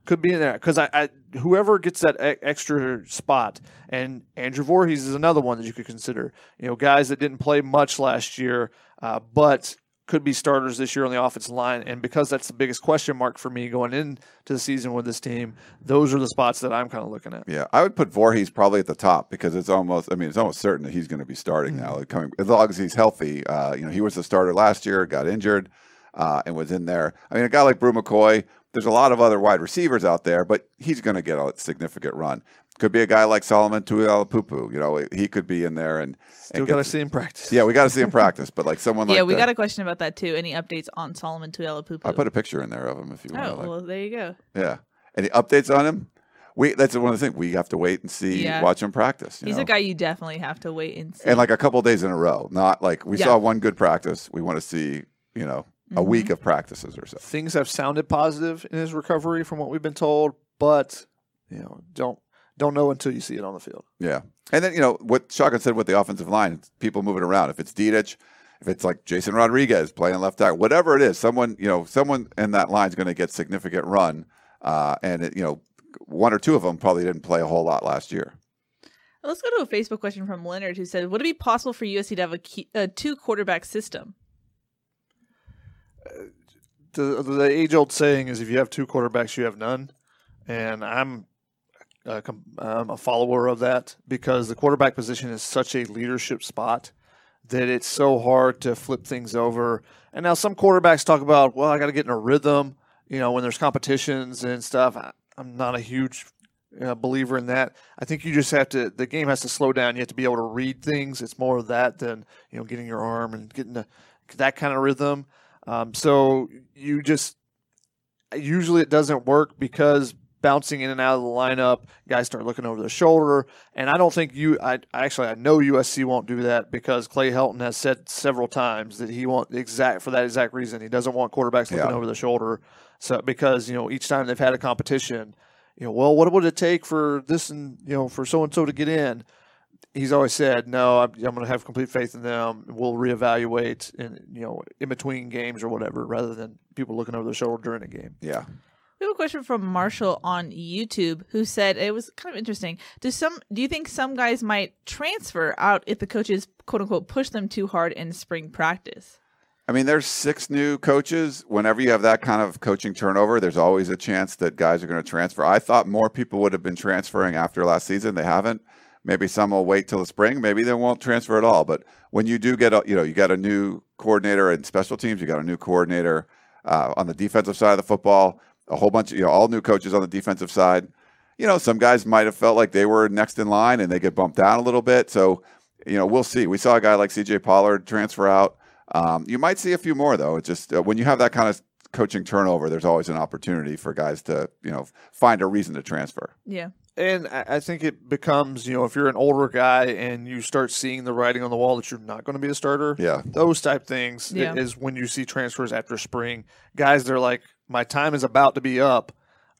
could be in there because I, I whoever gets that e- extra spot, and Andrew Voorhees is another one that you could consider. You know, guys that didn't play much last year, uh, but could be starters this year on the offensive line. And because that's the biggest question mark for me going into the season with this team, those are the spots that I'm kind of looking at. Yeah, I would put Voorhees probably at the top because it's almost. I mean, it's almost certain that he's going to be starting now. Coming as long as he's healthy. Uh, you know, he was the starter last year, got injured, uh, and was in there. I mean, a guy like Bru McCoy. There's a lot of other wide receivers out there, but he's going to get a significant run. Could be a guy like Solomon Tuliaupupu. You know, he could be in there and Still and got to see him practice. Yeah, we got to see him practice, but like someone like yeah, we that- got a question about that too. Any updates on Solomon Tuliaupupu? I put a picture in there of him if you want. Oh, like, well, there you go. Yeah. Any updates on him? We that's one of the things we have to wait and see, Yeah. watch him practice. you He's know? a guy you definitely have to wait and see. and like a couple days in a row, not like we Yeah. saw one good practice. We want to see, you know, a Mhm. week of practices or so. Things have sounded positive in his recovery from what we've been told, but you know, don't don't know until you see it on the field. Yeah. And then, you know, what Shotgun said with the offensive line, people moving around. If it's Dedich, if it's like Jason Rodriguez playing left tackle, whatever it is, someone, you know, someone in that line is going to get significant run. Uh, and, it, you know, one or two of them probably didn't play a whole lot last year. Let's go to a Facebook question from Leonard who said, "Would it be possible for USC to have a, key, a two quarterback system?" The the age old saying is if you have two quarterbacks, you have none, and I'm a, I'm a follower of that because the quarterback position is such a leadership spot that it's so hard to flip things over. And now some quarterbacks talk about, well, I got to get in a rhythm, you know, when there's competitions and stuff. I, I'm not a huge uh, believer in that. I think you just have to. The game has to slow down. You have to be able to read things. It's more of that than you know getting your arm and getting that kind of rhythm. Um, so you just usually it doesn't work because bouncing in and out of the lineup, guys start looking over their shoulder, and I don't think you. I, actually I know USC won't do that because Clay Helton has said several times that he won't exact for that exact reason. He doesn't want quarterbacks looking Yeah. over the shoulder. So because you know each time they've had a competition, you know, well, what would it take for this and you know for so and so to get in? He's always said, no, I'm, I'm going to have complete faith in them. We'll reevaluate in you know in between games or whatever, rather than people looking over their shoulder during a game. Yeah. We have a question from Marshall on YouTube who said it was kind of interesting. Do some do you think some guys might transfer out if the coaches quote unquote push them too hard in spring practice? I mean, there's six new coaches. Whenever you have that kind of coaching turnover, there's always a chance that guys are going to transfer. I thought more people would have been transferring after last season. They haven't. Maybe some will wait till the spring. Maybe they won't transfer at all. But when you do get a, you know, you got a new coordinator in special teams, you got a new coordinator uh, on the defensive side of the football, a whole bunch of, you know, all new coaches on the defensive side. You know, some guys might have felt like they were next in line and they get bumped down a little bit. So, you know, we'll see. We saw a guy like CJ Pollard transfer out. Um, you might see a few more though. It's just uh, when you have that kind of coaching turnover, there's always an opportunity for guys to you know find a reason to transfer. Yeah. And I I think it becomes, you know, if you're an older guy and you start seeing the writing on the wall that you're not going to be a starter, Yeah, those type things Yeah. is when you see transfers after spring. Guys, they're like, my time is about to be up.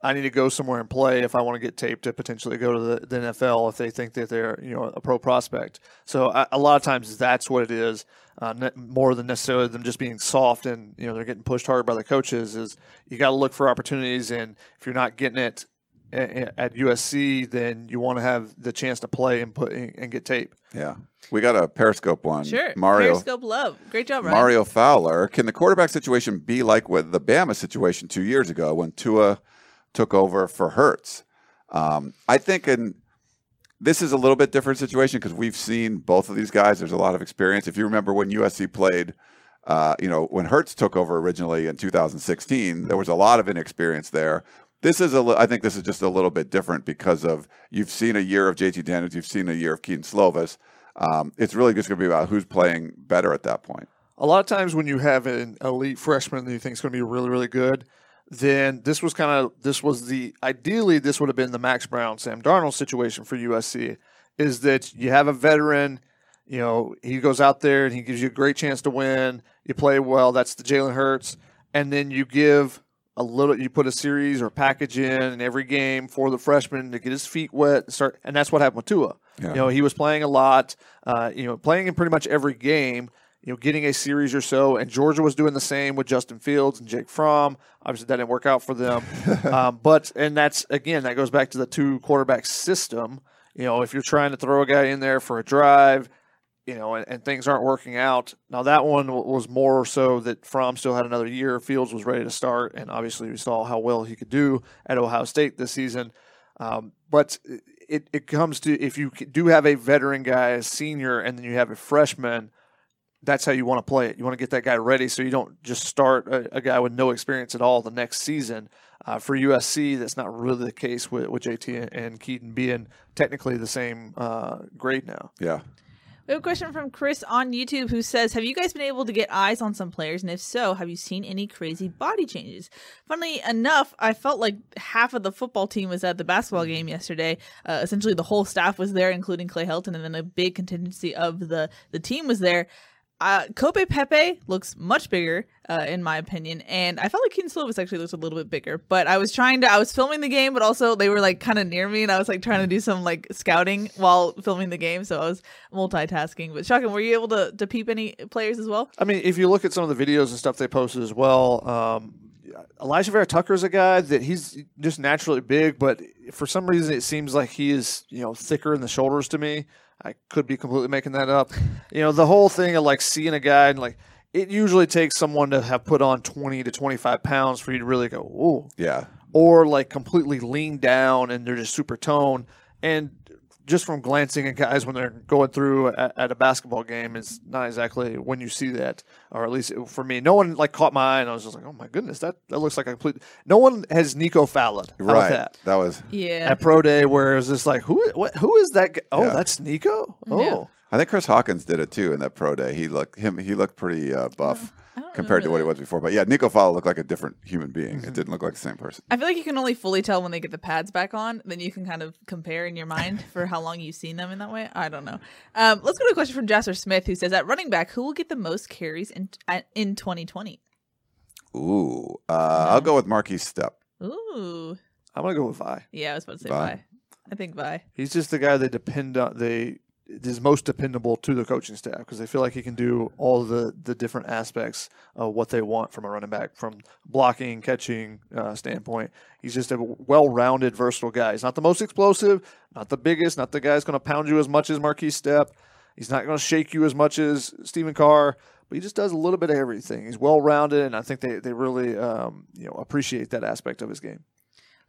I need to go somewhere and play if I want to get taped to potentially go to the, the NFL if they think that they're you know a pro prospect. So I, a lot of times that's what it is, uh, ne- more than necessarily them just being soft and you know they're getting pushed hard by the coaches. Is you got to look for opportunities, and if you're not getting it a- a- at USC, then you want to have the chance to play and put and get tape. yeah. We got a Periscope one. Sure. Mario. Periscope love. Great job, Ryan. Mario Fowler. Can the quarterback situation be like with the Bama situation two years ago when Tua took over for Hurts? Um, I think in this is a little bit different situation because we've seen both of these guys. There's a lot of experience. If you remember when USC played, uh, you know, when Hurts took over originally in 2016, there was a lot of inexperience there. This is a, I think this is just a little bit different because of you've seen a year of JT Daniels, you've seen a year of Kedon Slovis. Um, it's really just going to be about who's playing better at that point. a lot of times when you have an elite freshman that you think is going to be really really good then this was kind of this was the ideally this would have been the max browne sam darnold situation for usc is that you have a veteran you know he goes out there and he gives you a great chance to win you play well that's the jalen hurts and then you give a little you put a series or package in in every game for the freshman to get his feet wet and start and that's what happened with tua Yeah. you know he was playing a lot uh, you know playing in pretty much every game you know, getting a series or so, and Georgia was doing the same with Justin Fields and Jake Fromm. Obviously, that didn't work out for them. um, but and that's again that goes back to the two quarterback system. You know, if you're trying to throw a guy in there for a drive, you know, and, and things aren't working out. Now that one was more so that Fromm still had another year. Fields was ready to start, and obviously we saw how well he could do at Ohio State this season. Um, but it, it comes to if you do have a veteran guy, a senior, and then you have a freshman, that's how you want to play it. You want to get that guy ready so you don't just start a, a guy with no experience at all the next season. Uh, for USC, that's not really the case with, with JT and Kedon being technically the same uh, grade now. Yeah. A question from Chris on YouTube who says, Have you guys been able to get eyes on some players? And if so, have you seen any crazy body changes? Funnily enough, I felt like half of the football team was at the basketball game yesterday. Uh, essentially, the whole staff was there, including Clay Helton, and then a big contingency of the, the team was there. Uh, Kobe Pepe looks much bigger, uh, in my opinion, and I felt like Kedon Slovis actually looks a little bit bigger. But I was trying to, I was filming the game, but also they were like kind of near me, and I was like trying to do some like scouting while filming the game, so I was multitasking. But shocking, were you able to to peep any players as well? I mean, if you look at some of the videos and stuff they posted as well, um, Alijah Vera Tucker is a guy that he's just naturally big, but for some reason it seems like he is you know thicker in the shoulders to me. I could be completely making that up. You know, the whole thing of like seeing a guy and like it usually takes someone to have put on twenty to twenty five pounds for you to really go, ooh, Yeah. or like completely lean down and they're just super toned. And just from glancing at guys when they're going through at, at a basketball game is not exactly when you see that, or at least for me, no one like caught my eye and I was just like, oh my goodness, that, that looks like a complete. No one has Nico Falah. Right. that? That was. Yeah, At pro day, where it's just like, who, what, who is that? Guy? Oh, Yeah. that's Nico. Oh, Yeah. I think Chris Hawkins did it too in that pro day. He looked him. He looked pretty uh, buff I compared to what he was before. But yeah, Nico Falah looked like a different human being. Mm-hmm. It didn't look like the same person. I feel like you can only fully tell when they get the pads back on. Then you can kind of compare in your mind for how long you've seen them in that way. I don't know. Um, let's go to a question from Jasper Smith who says, "At running back, who will get the most carries in at, in 2020?" Ooh, uh, I'll go with Markese Stepp. Ooh, I'm gonna go with Vi. yeah, I was about to say Vi. Vi. I think Vi. He's just the guy they depend on. They is most dependable to the coaching staff because they feel like he can do all the the different aspects of what they want from a running back, from blocking, catching uh, standpoint. He's just a well-rounded, versatile guy. He's not the most explosive, not the biggest, not the guy that's going to pound you as much as Markese Stepp. He's not going to shake you as much as Stephen Carr, but he just does a little bit of everything. He's well-rounded, and I think they they really um, you know appreciate that aspect of his game.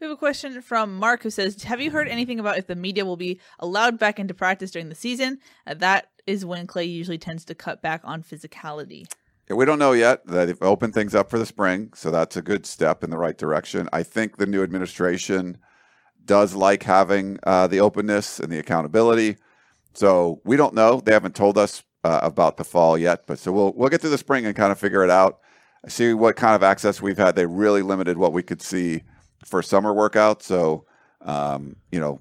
We have a question from Mark who says, "Have you heard anything about if the media will be allowed back into practice during the season? Uh, that is when Clay usually tends to cut back on physicality." We don't know yet. They've opened things up for the spring, so that's a good step in the right direction. I think the new administration does like having uh, the openness and the accountability. So we don't know. They haven't told us uh, about the fall yet, but so we'll we'll get through the spring and kind of figure it out. See what kind of access we've had. They really limited what we could see for summer workouts. So um, you know,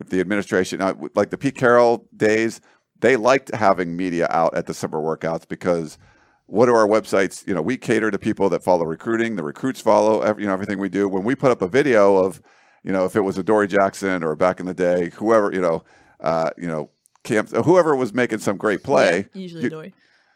if the administration, uh, like the Pete Carroll days, they liked having media out at the summer workouts because what are our websites? You know, we cater to people that follow recruiting. The recruits follow every, you know everything we do. When we put up a video of, you know, if it was a Dory Jackson or back in the day, whoever you know, uh, you know, camp, whoever was making some great play, Yeah, usually you- Dory.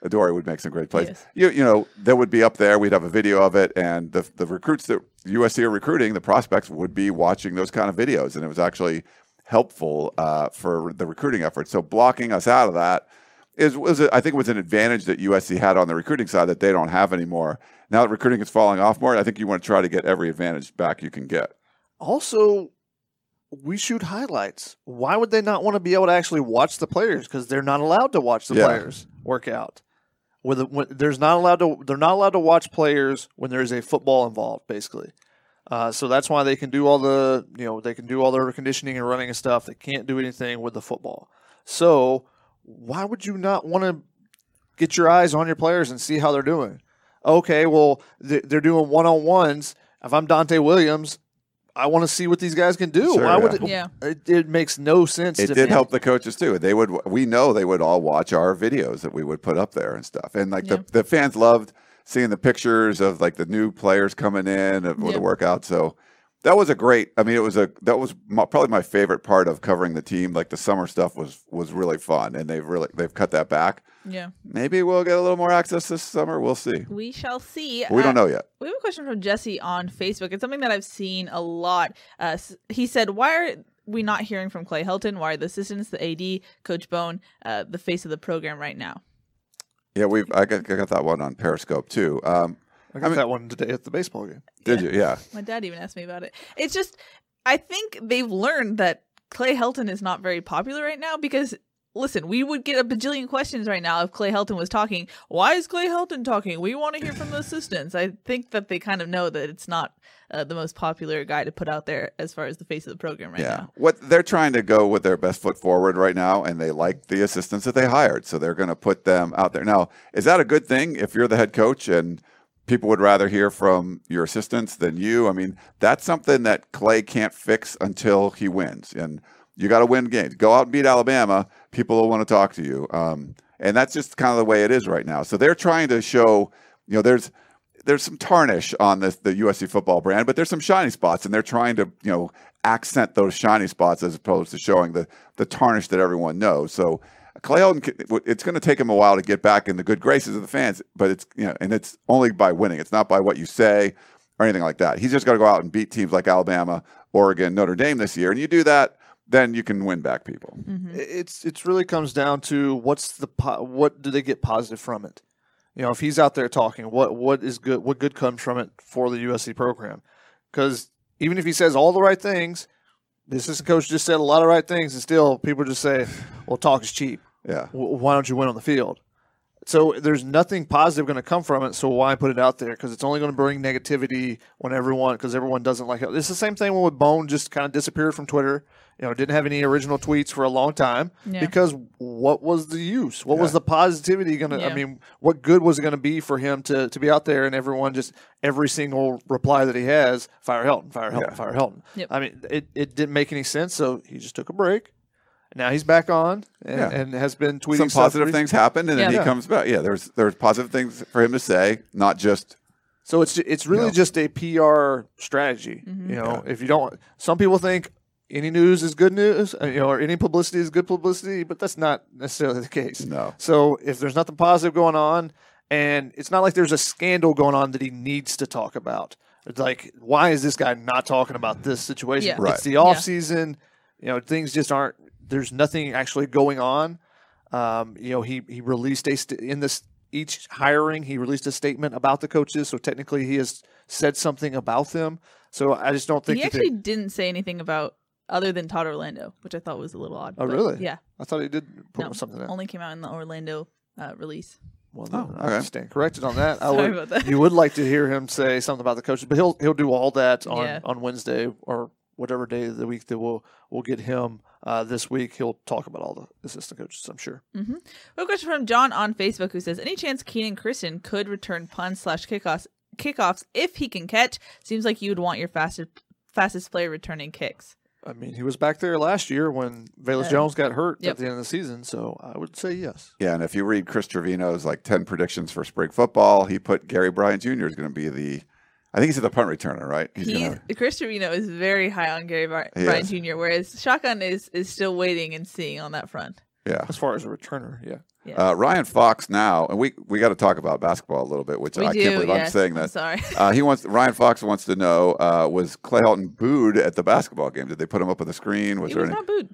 Dory would make some great plays. Yes. You you know, that would be up there. We'd have a video of it, and the the recruits that USC are recruiting, the prospects would be watching those kind of videos, and it was actually helpful uh, for the recruiting effort. So blocking us out of that is was a, I think was an advantage that USC had on the recruiting side that they don't have anymore. Now that recruiting is falling off more, I think you want to try to get every advantage back you can get. Also, we shoot highlights. Why would they not want to be able to actually watch the players? Because they're not allowed to watch the Yeah. players work out. With, when, there's not allowed to. They're not allowed to watch players when there's a football involved. Basically, uh, so that's why they can do all the you know they can do all their conditioning and running and stuff. They can't do anything with the football. So why would you not want to get your eyes on your players and see how they're doing? Okay, well they're doing one on ones. If I'm Donte Williams, I want to see what these guys can do. Sure, Why would yeah. it, Yeah. it, it makes no sense. It to did me. help the coaches too. They would we know they would all watch our videos that we would put up there and stuff. And like Yeah. the, the fans loved seeing the pictures of like the new players coming in of, with Yeah. the workout. So that was a great. I mean, it was a that was my, probably my favorite part of covering the team. Like the summer stuff was was really fun, and they've really they've cut that back. Yeah, Maybe we'll get a little more access this summer. We'll see. we shall see. But we Uh, don't know yet. We have a question from Jesse on Facebook. It's something that I've seen a lot. Uh, he said, "Why are we not hearing from Clay Helton? Why are the assistants, the AD, Coach Bohn, uh, the face of the program right now? Yeah, we've I got, I got that one on Periscope too. Um, I got I mean- that one today at the baseball game. did Yeah. you? Yeah. My dad even asked me about it. It's just, I think they've learned that Clay Helton is not very popular right now because, listen, we would get a bajillion questions right now if Clay Helton was talking. Why is Clay Helton talking? We want to hear from the assistants. I think that they kind of know that it's not uh, the most popular guy to put out there as far as the face of the program right yeah. now. What they're trying to go with their best foot forward right now, and they like the assistants that they hired, so they're going to put them out there. Now, is that a good thing if you're the head coach and people would rather hear from your assistants than you? I mean, that's something that Clay can't fix until he wins, and you got to win games. Go out and beat Alabama. People will want to talk to you, um, and that's just kind of the way it is right now. So they're trying to show, you know, there's there's some tarnish on this the USC football brand, but there's some shiny spots, and they're trying to you know accent those shiny spots as opposed to showing the the tarnish that everyone knows. So Clay Helton, it's going to take him a while to get back in the good graces of the fans, but it's you know, and it's only by winning. It's not by what you say or anything like that. He's just got to go out and beat teams like Alabama, Oregon, Notre Dame this year, and you do that, then you can win back people. Mhm. It's it's really comes down to what's the po- what do they get positive from it? You know, if he's out there talking, what what is good? What good comes from it for the USC program? Because even if he says all the right things, the assistant coach just said a lot of right things, and still people just say, "Well, talk is cheap. Yeah. W- Why don't you win on the field?" So there's nothing positive going to come from it. So why put it out there? Because it's only going to bring negativity when everyone, because everyone doesn't like it. It's the same thing when with Bohn just kind of disappeared from Twitter. You know, didn't have any original tweets for a long time Yeah. because what was the use? What was the positivity going to? Yeah. I mean, what good was it going to be for him to to be out there and everyone just every single reply that he has, fire Helton, fire Helton, Yeah. fire Helton. Yep. I mean, it, it didn't make any sense. So he just took a break. Now he's back on and, Yeah. and has been tweeting Some positive recently. things happened, and then Yeah. he comes back. Yeah, there's there's positive things for him to say, not just So it's it's really No. just a PR strategy. Mhm. You know, if you don't, some people think any news is good news, uh, you know, or any publicity is good publicity, but that's not necessarily the case. no. So if there's nothing positive going on, and it's not like there's a scandal going on that he needs to talk about. It's like, why is this guy not talking about this situation? Yeah. Right. It's the off season. You know, things just aren't. There's nothing actually going on. Um, you know, he he released a st- in this each hiring he released a statement about the coaches. So technically, he has said something about them. So I just don't think He that they- actually didn't say anything about other than Todd Orlando, which I thought was a little odd. Oh, but really? Yeah. I thought he did put No, something out. Only came out in the Orlando uh, release. Well, Oh, then I okay. stand corrected on that. I Sorry would, about that. you would like to hear him say something about the coaches, but he'll he'll do all that on, Yeah. on Wednesday or whatever day of the week that we'll we'll get him uh, this week. He'll talk about all the assistant coaches, I'm sure. Mm-hmm. We have a question from John on Facebook who says, "Any chance Kenan Christon could return punts slash kickoffs kickoffs if he can catch? Seems like you would want your fastest fastest player returning kicks." I mean, he was back there last year when Velus Yeah. Jones got hurt Yep. at the end of the season, so I would say yes. Yeah, and if you read Chris Trevino's like ten predictions for spring football, he put Gary Bryant Jr. is going to be the, I think he's the punt returner, right? He's He gonna, Chris Trevino is very high on Gary Bry- He Bryant is. Jr., whereas Shotgun is is still waiting and seeing on that front. yeah. As far as a returner, yeah. Yeah. Uh, Ryan Fox now, and we we got to talk about basketball a little bit, which we I do. can't believe I'm yes. saying I'm that. sorry. Uh, he wants Ryan Fox wants to know uh, was Clay Helton booed at the basketball game? Did they put him up on the screen? Was he there was any? not booed.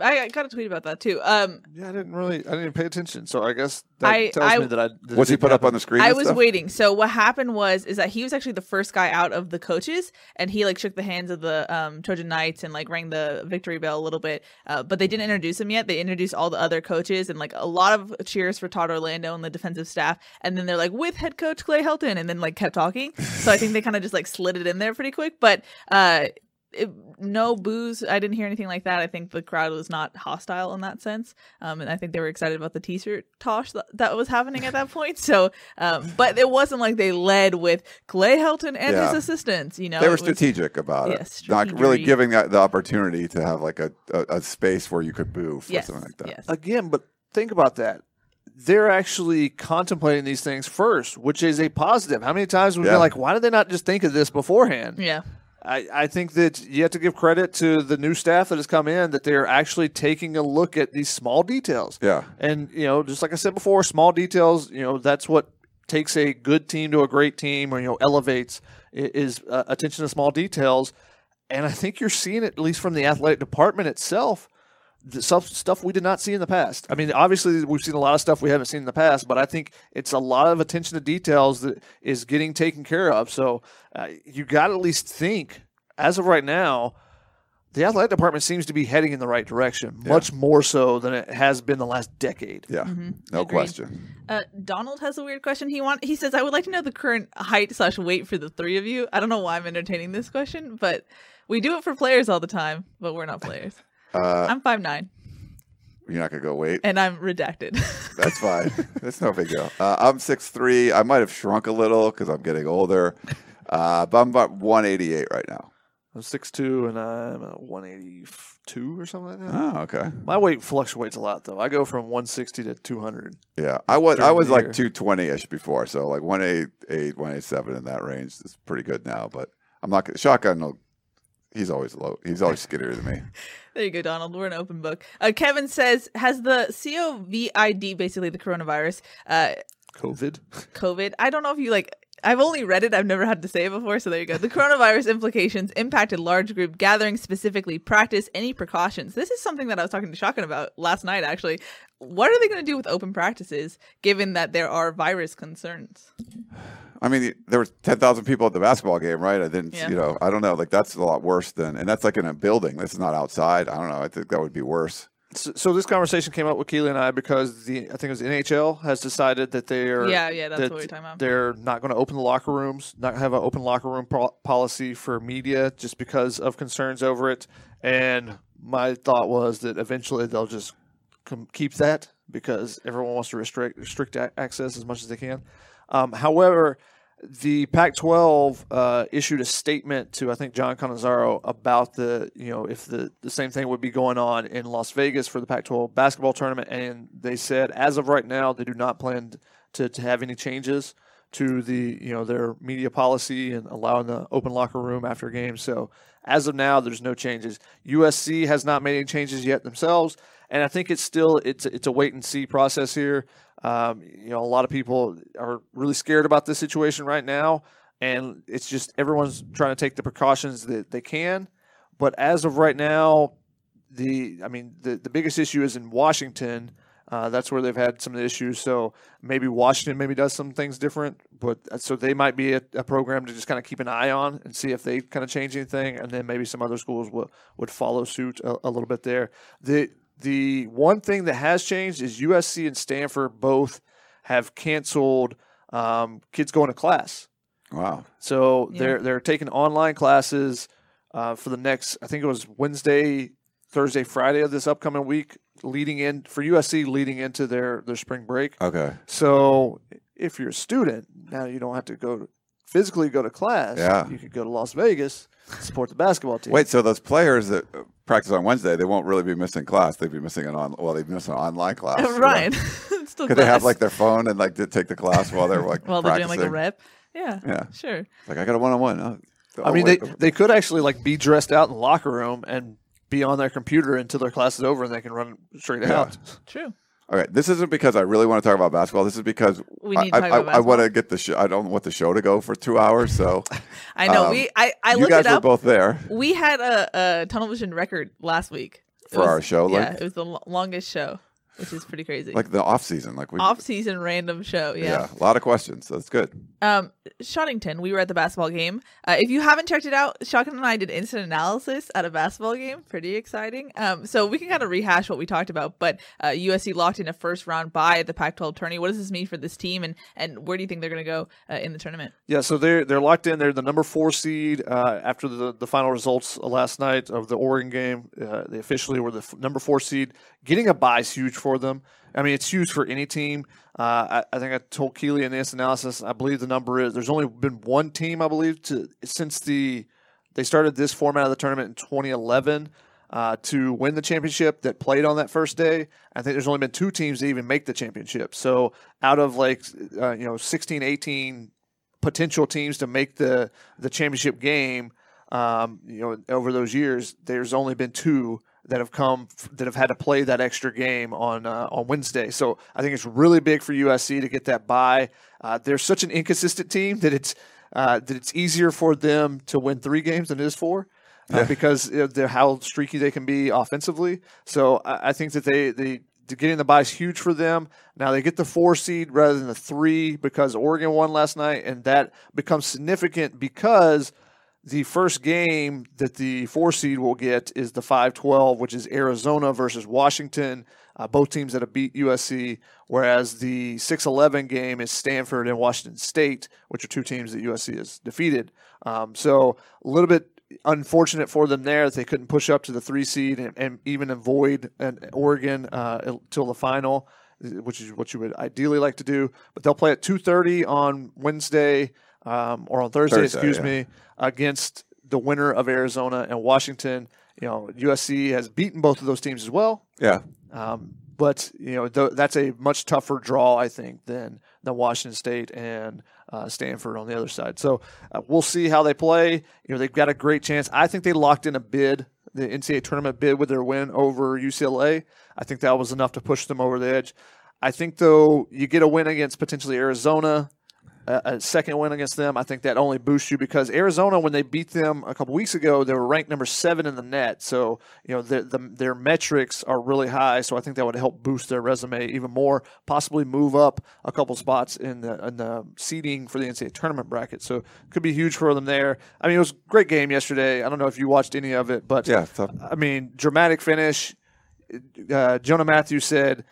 I, I got a tweet about that too. Um, Yeah, I didn't really, I didn't pay attention, so I guess that I- tells I- me that I. That it was he didn't put up on the screen? I was stuff? waiting. So what happened was is that he was actually the first guy out of the coaches, and he like shook the hands of the um, Trojan Knights and like rang the victory bell a little bit. Uh, but they didn't introduce him yet. They introduced all the other coaches and like a lot of cheers for Todd Orlando and the defensive staff. And then they're like with head coach Clay Helton, and then like kept talking. So I think they kind of just like slid it in there pretty quick. But uh, it, no booze. I didn't hear anything like that. I think the crowd was not hostile in that sense, um, and I think they were excited about the T-shirt tosh that, that was happening at that point. So, um, but it wasn't like they led with Clay Helton and Yeah. his assistants. You know, They were It was- strategic about Yes, it, not really giving that, the opportunity to have like a, a, a space where you could boo for Yes, something like that. yes. Again, but think about that. They're actually contemplating these things first, which is a positive. How many times we've Yeah. been like, why did they not just think of this beforehand? yeah. I, I think that you have to give credit to the new staff that has come in that they're actually taking a look at these small details. Yeah, And, you know, just like I said before, small details, you know, that's what takes a good team to a great team or, you know, elevates is uh, attention to small details. and I think you're seeing it at least from the athletic department itself. The stuff, stuff we did not see in the past. I mean, obviously we've seen a lot of stuff we haven't seen in the past, but I think it's a lot of attention to details that is getting taken care of. So uh, you got to at least think, as of right now, the athletic department seems to be heading in the right direction, Yeah. much more so than it has been the last decade. Yeah, Mm-hmm. no Agreed. question. Uh, Donald has a weird question. He want he says, "I would like to know the current height slash weight for the three of you." I don't know why I'm entertaining this question, but we do it for players all the time, but we're not players. Uh, I'm five nine, you're not gonna go wait. and I'm redacted. That's fine. That's no big deal. Uh, I'm six three. I might have shrunk a little because I'm getting older, uh, but I'm about 188 right now. I'm six two, and I'm at 182 or something like that. Oh, okay. My weight fluctuates a lot though. I go from 160 to 200. Yeah, I was I was like 220 ish before, so like 188, 187 in that range is pretty good now. But I'm not gonna shotgun. will- He's always low. He's always skittier than me. there you go, Donald. We're an open book. Uh, Kevin says, "Has the COVID, basically the coronavirus, uh, COVID. COVID. I don't know if you like. I've only read it. I've never had to say it before. So there you go. The coronavirus implications impacted large group gatherings, specifically practice any precautions. This is something that I was talking to Shotgun about last night. Actually, what are they going to do with open practices, given that there are virus concerns? I mean, there were 10,000 people at the basketball game, right? I didn't, Yeah. you know, I don't know. Like that's a lot worse than, and that's like in a building. This is not outside. I don't know. I think that would be worse. So, so this conversation came up with Keely and I because the I think it was NHL has decided that they are Yeah, yeah, that's that what we're talking about. They're not going to open the locker rooms, not have an open locker room po- policy for media just because of concerns over it. And my thought was that eventually they'll just com- keep that because everyone wants to restrict restrict a- access as much as they can. Um, however, the Pac-12 uh, issued a statement to I think John Canizaro about the you know if the the same thing would be going on in Las Vegas for the Pac-12 basketball tournament, and they said as of right now they do not plan to, to have any changes to the you know their media policy and allowing the open locker room after games. So as of now, there's no changes. USC has not made any changes yet themselves, and I think it's still it's it's a wait and see process here. Um, you know, a lot of people are really scared about this situation right now, and it's just everyone's trying to take the precautions that they can. But as of right now, the I mean the the biggest issue is in Washington. Uh, that's where they've had some of the issues. So maybe Washington maybe does some things different, but uh, so they might be a, a program to just kind of keep an eye on and see if they kind of change anything, and then maybe some other schools would would follow suit a, a little bit there. The the one thing that has changed is USC and Stanford both have canceled um, kids going to class. Wow. So Yeah. they're they're taking online classes uh, for the next. I think it was Wednesday, Thursday, Friday of this upcoming week, leading in for USC, leading into their their spring break. Okay. So if you're a student now, you don't have to go to, physically go to class. Yeah. you could go to Las Vegas, support the basketball team. Wait, so those players that uh, practice on Wednesday, they won't really be missing class. They'd be missing an on. Well, they'd miss an online class. Oh, right. It's Still Could they have like their phone and like to take the class while they're like while they're doing like a rep? Yeah. Yeah. Sure. Like I got a one on one. I mean, they they could actually like be dressed out in the locker room and be on their computer until their class is over, and they can run straight Yeah. out. True. Okay, this isn't because I really want to talk about basketball. This is because We I, need to I, talk I, want to get the show. I don't want the show to go for two hours. So I know. Um, we I I you looked guys it were both there We had a, a tunnel vision record last week It for was- our show. Yeah, Like it was the longest show, which is pretty crazy. like the off season. Like we Off season random show. yeah. yeah, a lot of questions. That's good. Um, Shottington, we were at the basketball game. Uh, if you haven't checked it out, Shotgun and I did instant analysis at a basketball game. Pretty exciting. Um, so we can kind of rehash what we talked about. But uh, USC locked in a first round bye at the Pac-12 tourney. What does this mean for this team, and and where do you think they're going to go uh, in the tournament? Yeah, so they're they're locked in. They're the number four seed uh, after the the final results last night of the Oregon game. Uh, they officially were the f- number four seed. Getting a bye is huge for them. I mean, it's huge for any team. Uh, I, I think I told Keely in this analysis. I believe the number is there's only been one team I believe to since the they started this format of the tournament in 2011 uh, to win the championship that played on that first day. I think there's only been two teams to even make the championship. So out of like uh, you know 16, 18 potential teams to make the the championship game, um, you know, over those years, there's only been two that have come that have had to play that extra game on uh, on Wednesday. So I think it's really big for USC to get that bye. Uh, they're such an inconsistent team that it's uh, that it's easier for them to win three games than it is four. uh, because of how streaky they can be offensively. So I, I think that they they getting the bye is huge for them. Now they get the four seed rather than the three because Oregon won last night, and that becomes significant because the first game that the four seed will get is the 5-12, which is Arizona versus Washington. Uh, both teams that have beat USC, whereas the 6-11 game is Stanford and Washington State, which are two teams that USC has defeated. Um, so a little bit unfortunate for them there that they couldn't push up to the three seed and, and even avoid an Oregon uh, until the final, which is what you would ideally like to do. But they'll play at 2:30 on Wednesday um, or on Thursday, Thursday, excuse yeah. me, against the winner of Arizona and Washington. You know, USC has beaten both of those teams as well. Yeah. Um, but you know th- that's a much tougher draw, I think, than than Washington State and uh, Stanford on the other side. So uh, we'll see how they play. You know they've got a great chance. I think they locked in a bid, the NCAA tournament bid, with their win over UCLA. I think that was enough to push them over the edge. I think though you get a win against potentially Arizona, a, a second win against them, I think that only boosts you because Arizona, when they beat them a couple weeks ago, they were ranked number seven in the net. So you know the, the, their metrics are really high. So I think that would help boost their resume even more, possibly move up a couple spots in the in the seeding for the NCAA tournament bracket. So could be huge for them there. I mean, it was a great game yesterday. I don't know if you watched any of it, but Yeah. I mean, dramatic finish. Uh, Jonah Mathews said,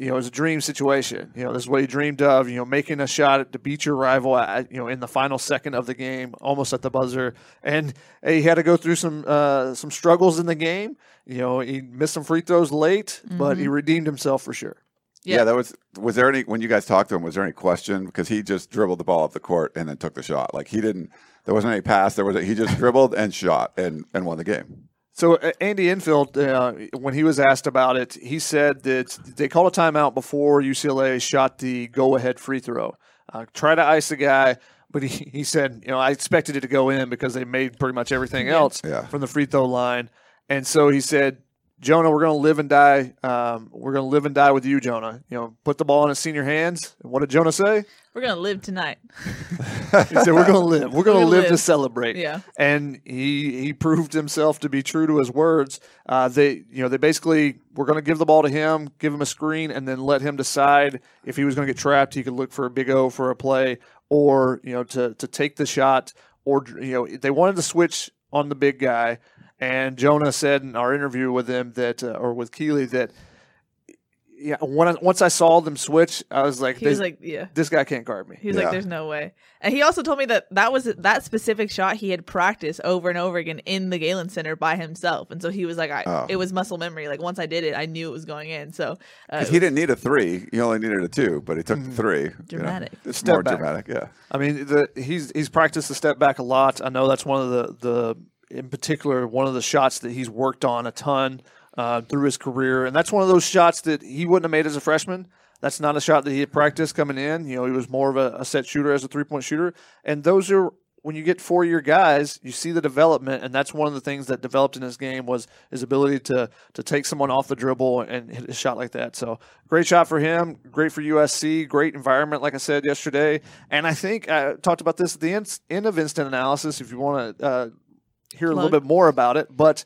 you know, it was a dream situation. You know, this is what he dreamed of. You know, making a shot to beat your rival, at, you know, in the final second of the game, almost at the buzzer, and he had to go through some uh, some struggles in the game. You know, he missed some free throws late, but he redeemed himself for sure. yeah. Yeah. that was. Was there any when you guys talked to him? Was there any question because he just dribbled the ball up the court and then took the shot? Like he didn't. There wasn't any pass. There was. A, he just dribbled and shot and and won the game. So uh, Andy Enfield, uh, when he was asked about it, he said that they called a timeout before UCLA shot the go-ahead free throw. Uh, try to ice the guy, but he, he said, you know, I expected it to go in because they made pretty much everything else Yeah. from the free throw line, and so he said, Jonah, we're going to live and die. Um, we're going to live and die with you, Jonah. You know, put the ball in his senior hands. And what did Jonah say? We're gonna live tonight. He said, "We're going to live. We're going to gonna live to celebrate." Yeah. and he he proved himself to be true to his words. Uh, they you know they basically were going to give the ball to him, give him a screen, and then let him decide if he was going to get trapped. He could look for a big O for a play, or you know to to take the shot, or you know they wanted to switch on the big guy. And Jonah said in our interview with him that, uh, or with Keely, that yeah, when I, once I saw them switch, I was like, He was "This- like, yeah. this guy can't guard me. He was Yeah. like, "There's no way." And he also told me that that was that specific shot he had practiced over and over again in the Galen Center by himself, and so he was like, "I Oh. it was muscle memory. Like once I did it, I knew it was going in." So uh, 'Cause he didn't need a three. He only needed a two, but he took the three. you know. Dramatic. It's Step more back. dramatic. Yeah. I mean, the, he's he's practiced the step back a lot. I know that's one of the the in particular one of the shots that he's worked on a ton uh, through his career, and that's one of those shots that he wouldn't have made as a freshman. That's not a shot that he had practiced coming in. You know, he was more of a, a set shooter as a three point shooter, and those are when you get four year guys, you see the development, and that's one of the things that developed in his game was his ability to to take someone off the dribble and hit a shot like that. So great shot for him, great for USC, great environment, like I said yesterday. And I think I talked about this at the end, end of instant analysis. If you want to uh, hear a little bit more about it, but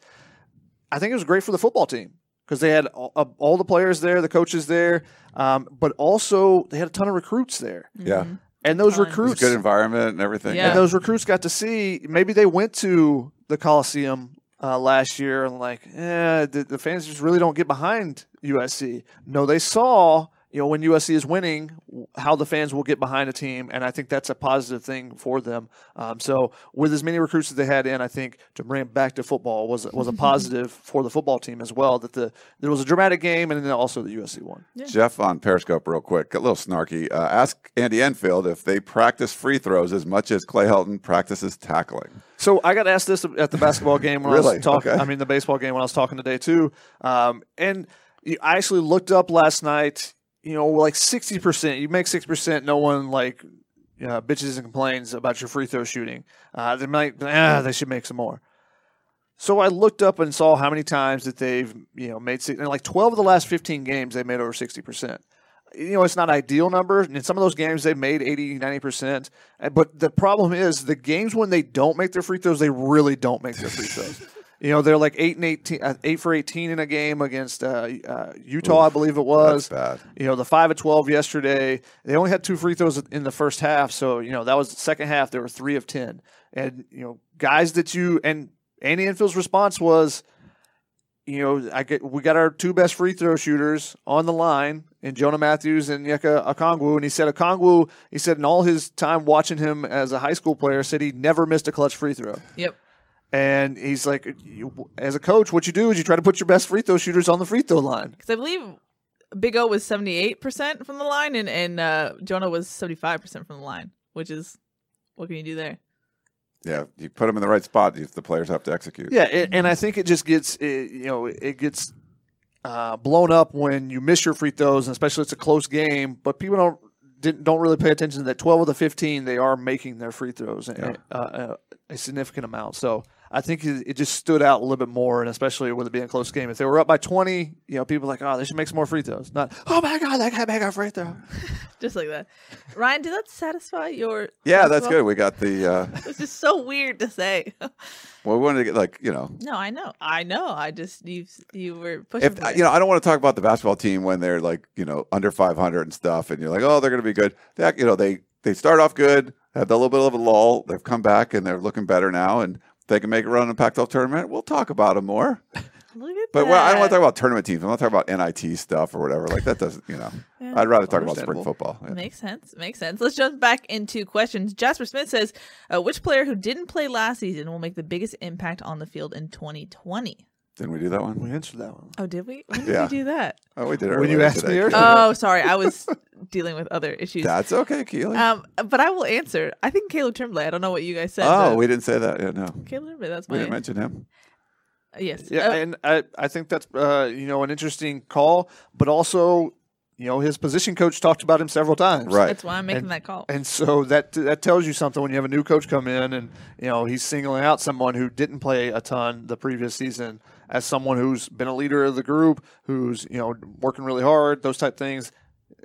I think it was great for the football team because they had all, uh, all the players there, the coaches there, um, but also they had a ton of recruits there, Yeah. and those Ton. It was recruits a good environment and everything. Yeah. and those recruits got to see maybe they went to the Coliseum uh, last year and like, eh, the, the fans just really don't get behind USC. No, they saw you know when USC is winning how the fans will get behind a team, and I think that's a positive thing for them. Um, so with as many recruits as they had in, I think to bring it back to football was was a positive for the football team as well. That the there was a dramatic game, and then also the USC won. Jeff on Periscope, real quick, a little snarky. Uh, ask Andy Enfield if they practice free throws as much as Clay Helton practices tackling. So I got asked this at the basketball game when I was talking. Okay. I mean, the baseball game when I was talking today too. Um, and I actually looked up last night. You know, like sixty percent. You make six percent. No one like uh, bitches and complains about your free throw shooting. Uh, they might. Ah, they should make some more. So I looked up and saw how many times that they've you know made and like twelve of the last fifteen games they made over sixty percent. you know, it's not ideal number. In some of those games, they've made 80, 90%. Uh, But the problem is the games when they don't make their free throws, they really don't make their free throws. You know, they're like eight and 18, uh, eight for 18 in a game against uh, uh, Utah, I believe it was. That's bad. You know, the five of 12 yesterday, they only had two free throws in the first half. So, you know, that was the second half. They were three of 10. And, you know, guys that you, and Andy Enfield's response was, you know, I get we got our two best free throw shooters on the line and Jonah Mathews and Yeka Okongwu, and he said Okongwu, he said in all his time watching him as a high school player, said he never missed a clutch free throw. Yep. And he's like, you, as a coach, what you do is you try to put your best free throw shooters on the free throw line. Because I believe Big O was 78% from the line and, and uh, Jonah was 75% from the line, which is what can you do there? Yeah, you put them in the right spot. you- The players have to execute. Yeah, and, and I think it just gets, it, you know, it gets uh, blown up when you miss your free throws, and especially it's a close game. But people don't didn't, don't really pay attention to that twelve of the fifteen they are making their free throws, Yeah. uh, uh, a significant amount. So I think it, it just stood out a little bit more, and especially with it being a close game. If they were up by twenty, you know, people are like, oh, they should make some more free throws. Not, oh my god, that guy made a free throw. Just like that. Ryan, did that satisfy your. Yeah, that's basketball? good. We got the. Uh, It's just so weird to say. well, we wanted to get like you know no, I know. I know. I just, you you were pushing. if you know, I don't want to talk about the basketball team when they're like you know under 500 and stuff, and you're like, oh, they're going to be good. That you know, they they start off good, have a little bit of a lull. They've come back and they're looking better now, and they can make a run in the Pac-12 tournament. We'll talk about them more. Look at But well, I don't want to talk about tournament teams. I want to talk about NIT stuff or whatever. Like that doesn't, you know. Yeah. I'd rather talk about spring football. Yeah. Makes sense. Makes sense. Let's jump back into questions. Jasper Smith says, uh, "Which player who didn't play last season will make the biggest impact on the field in 2020?" Didn't we do that one? We answered that one. Oh, did we? When did Yeah. we do that? Oh, we did it When you earlier asked today. me earlier. Oh, sorry. I was dealing with other issues. That's okay, Keely. Um, but I will answer. I think Caleb Tremblay. I don't know what you guys said. oh, but we didn't say that. Yeah, no, Caleb Tremblay. That's we my didn't mention him. yes. Yeah, Uh, and I, I think that's uh, you know an interesting call, but also you know his position coach talked about him several times. Right. that's why I'm making and- that call. And so that that tells you something when you have a new coach come in and you know he's singling out someone who didn't play a ton the previous season as someone who's been a leader of the group, who's you know working really hard, those type things.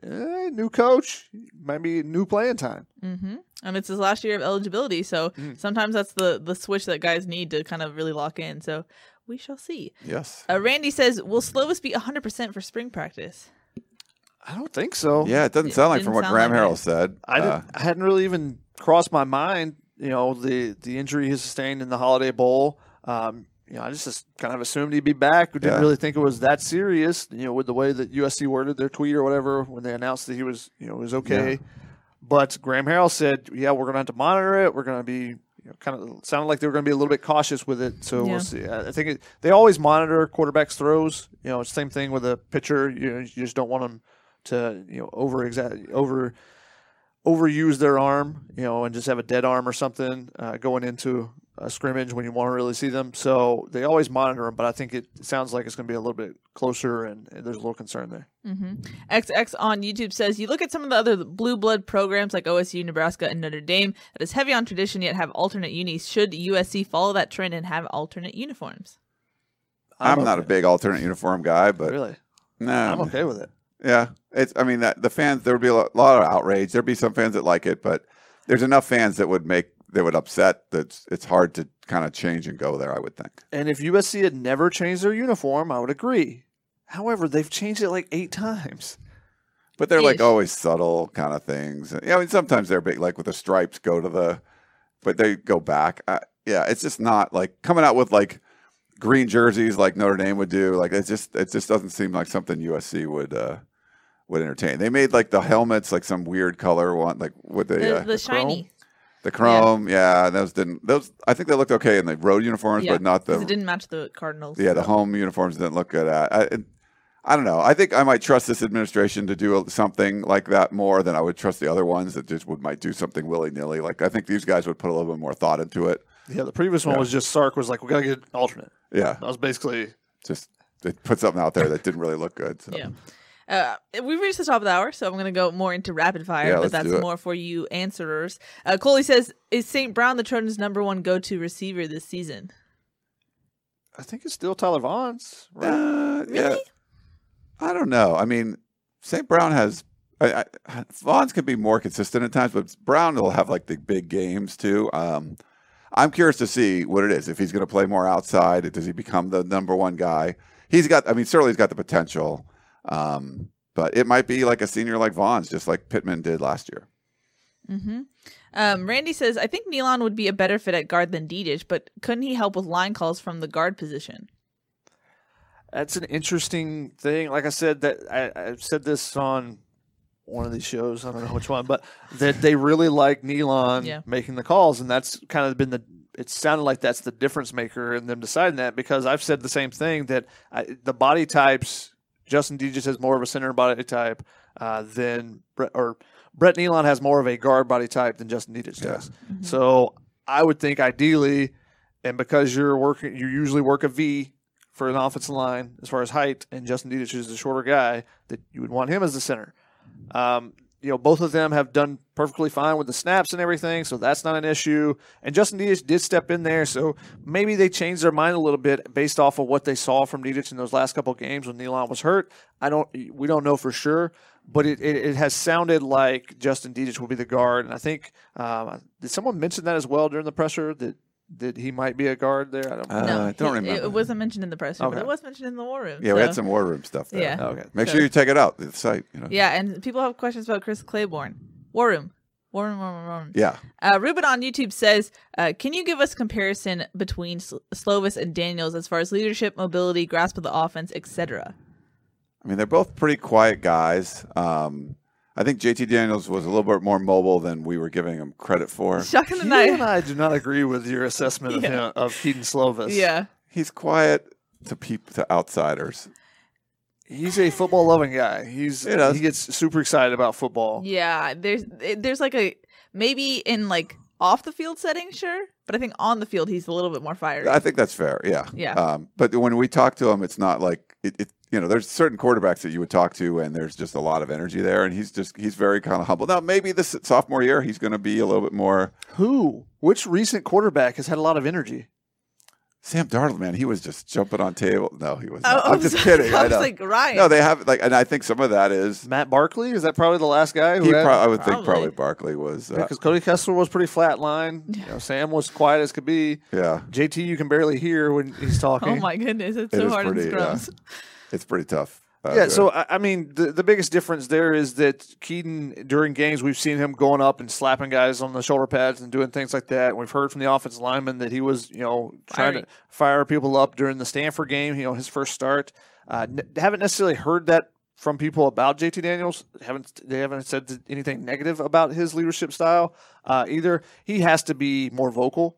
Eh, new coach, maybe new playing time. hmm And it's his last year of eligibility, so Mm. sometimes that's the the switch that guys need to kind of really lock in. So we shall see. Yes. Uh, Randy says, "Will Slovis be 100 percent for spring practice?" I don't think so. Yeah, it doesn't It sound like from what Graham like Harrell it. said. I, Uh, I hadn't really even crossed my mind, you know, the the injury he sustained in the Holiday Bowl. Um, you know, I just, just kind of assumed he'd be back. Didn't Yeah. really think it was that serious, you know, with the way that USC worded their tweet or whatever when they announced that he was, you know, was okay. But Graham Harrell said, "Yeah, we're going to have to monitor it. We're going to be." You know, kind of sounded like they were going to be a little bit cautious with it, so Yeah. we'll see. I I think it, they always monitor quarterbacks' throws. You know, it's the same thing with a pitcher. You know, you just don't want them to you know over exact over overuse their arm, you know, and just have a dead arm or something uh, going into a scrimmage when you want to really see them. So they always monitor them, but I think it sounds like it's going to be a little bit closer, and, and there's a little concern there. Mm-hmm. XX on YouTube says, "You look at some of the other blue blood programs like OSU, Nebraska, and Notre Dame that is heavy on tradition yet have alternate unis. Should USC follow that trend and have alternate uniforms?" I'm not a big alternate uniform guy, but really. no, I'm okay with it. Yeah, it's. I mean, that the fans there would be a lo- lot of outrage. There'd be some fans that like it, but there's enough fans that would make that would upset that it's, it's hard to kind of change and go there. I would think. And if USC had never changed their uniform, I would agree. However, they've changed it like eight times. But they're like always subtle kind of things. Yeah, I mean, sometimes they're big, like with the stripes go to the, but they go back. I, yeah, it's just not like coming out with like green jerseys like Notre Dame would do. Like it just it just doesn't seem like something USC would uh would entertain. They made like the helmets like some weird color one, like with the The, uh, the shiny, The chrome, yeah. those didn't. Those I think they looked okay in the road uniforms, Yeah, but not the. it didn't match the Cardinals. Yeah, the home uniforms didn't look good. At I, it- I don't know. I think I might trust this administration to do something like that more than I would trust the other ones that just would might do something willy nilly. Like I think these guys would put a little bit more thought into it. Yeah, the previous one Yeah. was just Sark was like, we got to get an alternate. Yeah, That was basically just they put something out there that didn't really look good. So. Yeah. Uh, we've reached the top of the hour, so I'm going to go more into rapid fire, Yeah, but that's more for you answerers. Uh, Coley says, "Is St. Brown the Trojans' number one go-to receiver this season?" I think it's still Tyler Vaughns. Right? Uh, Yeah, Really? I don't know. I mean, St. Brown has I, I, Vaughns can be more consistent at times, but Brown will have like the big games too. Um, I'm curious to see what it is. If he's going to play more outside, does he become the number one guy? He's got. I mean, certainly he's got the potential, um, but it might be like a senior like Vaughns, just like Pittman did last year. Mm-hmm. Um, Randy says, I think Neilon would be a better fit at guard than Dedich, but couldn't he help with line calls from the guard position? That's an interesting thing. Like I said, that I, I've said this on one of these shows. I don't know which one, but that they really like Neilon Yeah. making the calls, and that's kind of been the. It sounded like that's the difference maker in them deciding that because I've said the same thing that I, the body types. Justin Dedich has more of a center body type uh, than Brett, or Brett Neilon has more of a guard body type than Justin Dedich Yeah. does. So I would think ideally, and because you're working, you usually work a V for an offensive line as far as height, and Justin Dedich is a shorter guy, that you would want him as the center. Um, you know, both of them have done perfectly fine with the snaps and everything, so that's not an issue. And Justin Dedich did step in there, so maybe they changed their mind a little bit based off of what they saw from Dedich in those last couple games when Neilon was hurt. I don't, we don't know for sure, but it, it, it has sounded like Justin Dedich will be the guard, and I think um, did someone mention that as well during the presser that that he might be a guard there? I don't. Uh, no, I don't he- remember. It wasn't mentioned in the press, but Okay. it was mentioned in the war room. Yeah, we had some war room stuff there. Yeah. okay. Make So- sure you check it out. The site. You know. Yeah, and people have questions about Chris Claiborne. War room. War room, war room, war room. Yeah. Uh, Ruben on YouTube says, uh, "Can you give us comparison between Sl- Slovis and Daniels as far as leadership, mobility, grasp of the offense, etc.?" I mean, they're both pretty quiet guys. Um, I think JT Daniels was a little bit more mobile than we were giving him credit for. Shocking the You and. I do not agree with your assessment of Yeah. him, of Kedon Slovis. Yeah, He's quiet to peop to outsiders. he's a football loving guy. He's He does. he gets super excited about football. yeah. There's there's like a maybe in like off the field setting, sure, but I think on the field he's a little bit more fiery. I think that's fair. Yeah. Yeah. Um, but when we talk to him, it's not like it, it. You know, there's certain quarterbacks that you would talk to, and there's just a lot of energy there, and he's just he's very kind of humble. Now, maybe this sophomore year, he's going to be a little bit more. Who? Which recent quarterback has had a lot of energy? Sam Darnold, man, he was just jumping on table. No, he was. Oh, Not. I'm I'm just sorry. kidding. I I was know. like Ryan. no, they have like, and I think some of that is. Matt Barkley is that probably the last guy who He had? pro- I would think Probably. probably Barkley was. Uh, because Cody Kessler was pretty flat line. You know, Sam was quiet as could be. yeah, JT, you can barely hear when he's talking. oh my goodness, it's It so is hard in pretty, yeah. scrums. it's pretty tough. Uh, yeah, so I I mean, the, the biggest difference there is that Kedon during games we've seen him going up and slapping guys on the shoulder pads and doing things like that. We've heard from the offensive lineman that he was, you know, trying to fire people up during the Stanford game. You know, his first start. Uh, n- haven't necessarily heard that from people about JT Daniels. Haven't they haven't said anything negative about his leadership style uh, either. He has to be more vocal.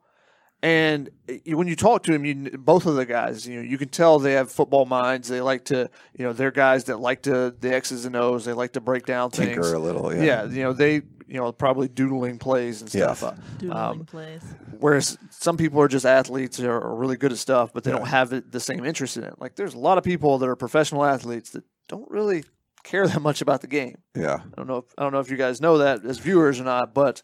And uh, when you talk to him, you both of the guys, you know, you can tell they have football minds. They like to, you know, they're guys that like to the X's and O's. They like to break down tinker things. a little. Yeah. Yeah, you know, they, you know, probably doodling plays and stuff. Uh, Doodling Um, plays. Whereas some people are just athletes or are really good at stuff, but they Yeah. don't have it, the same interest in it. Like there's a lot of people that are professional athletes that don't really care that much about the game. yeah. I don't know. If, I don't know if you guys know that as viewers or not, but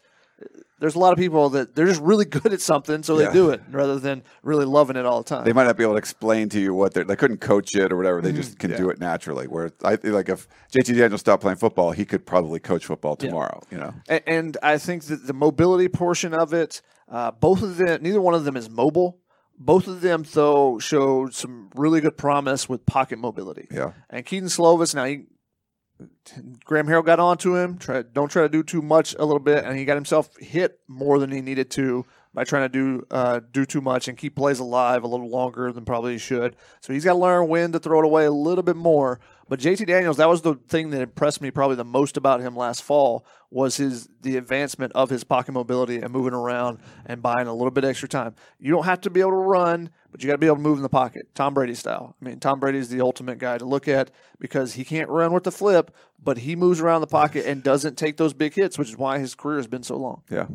there's a lot of people that they're just really good at something, so Yeah. they do it rather than really loving it all the time. They might not be able to explain to you what they're. They couldn't coach it or whatever. They just can Mm-hmm. Yeah. do it naturally. Where I like if JT Daniels stopped playing football, he could probably coach football Yeah. tomorrow. You know. and, and I think that the mobility portion of it, uh, both of them, neither one of them is mobile. Both of them, though, showed some really good promise with pocket mobility. Yeah. And Kedon Slovis, now he, Graham Harrell got onto him. Try, don't try to do too much a little bit, and he got himself hit more than he needed to by trying to do uh, do too much and keep plays alive a little longer than probably he should. So he's got to learn when to throw it away a little bit more. But JT Daniels, that was the thing that impressed me probably the most about him last fall was his the advancement of his pocket mobility and moving around and buying a little bit extra time. You don't have to be able to run, but you got to be able to move in the pocket, Tom Brady style. I mean, Tom Brady is the ultimate guy to look at because he can't run with the flip, but he moves around the pocket and doesn't take those big hits, which is why his career has been so long. Yeah.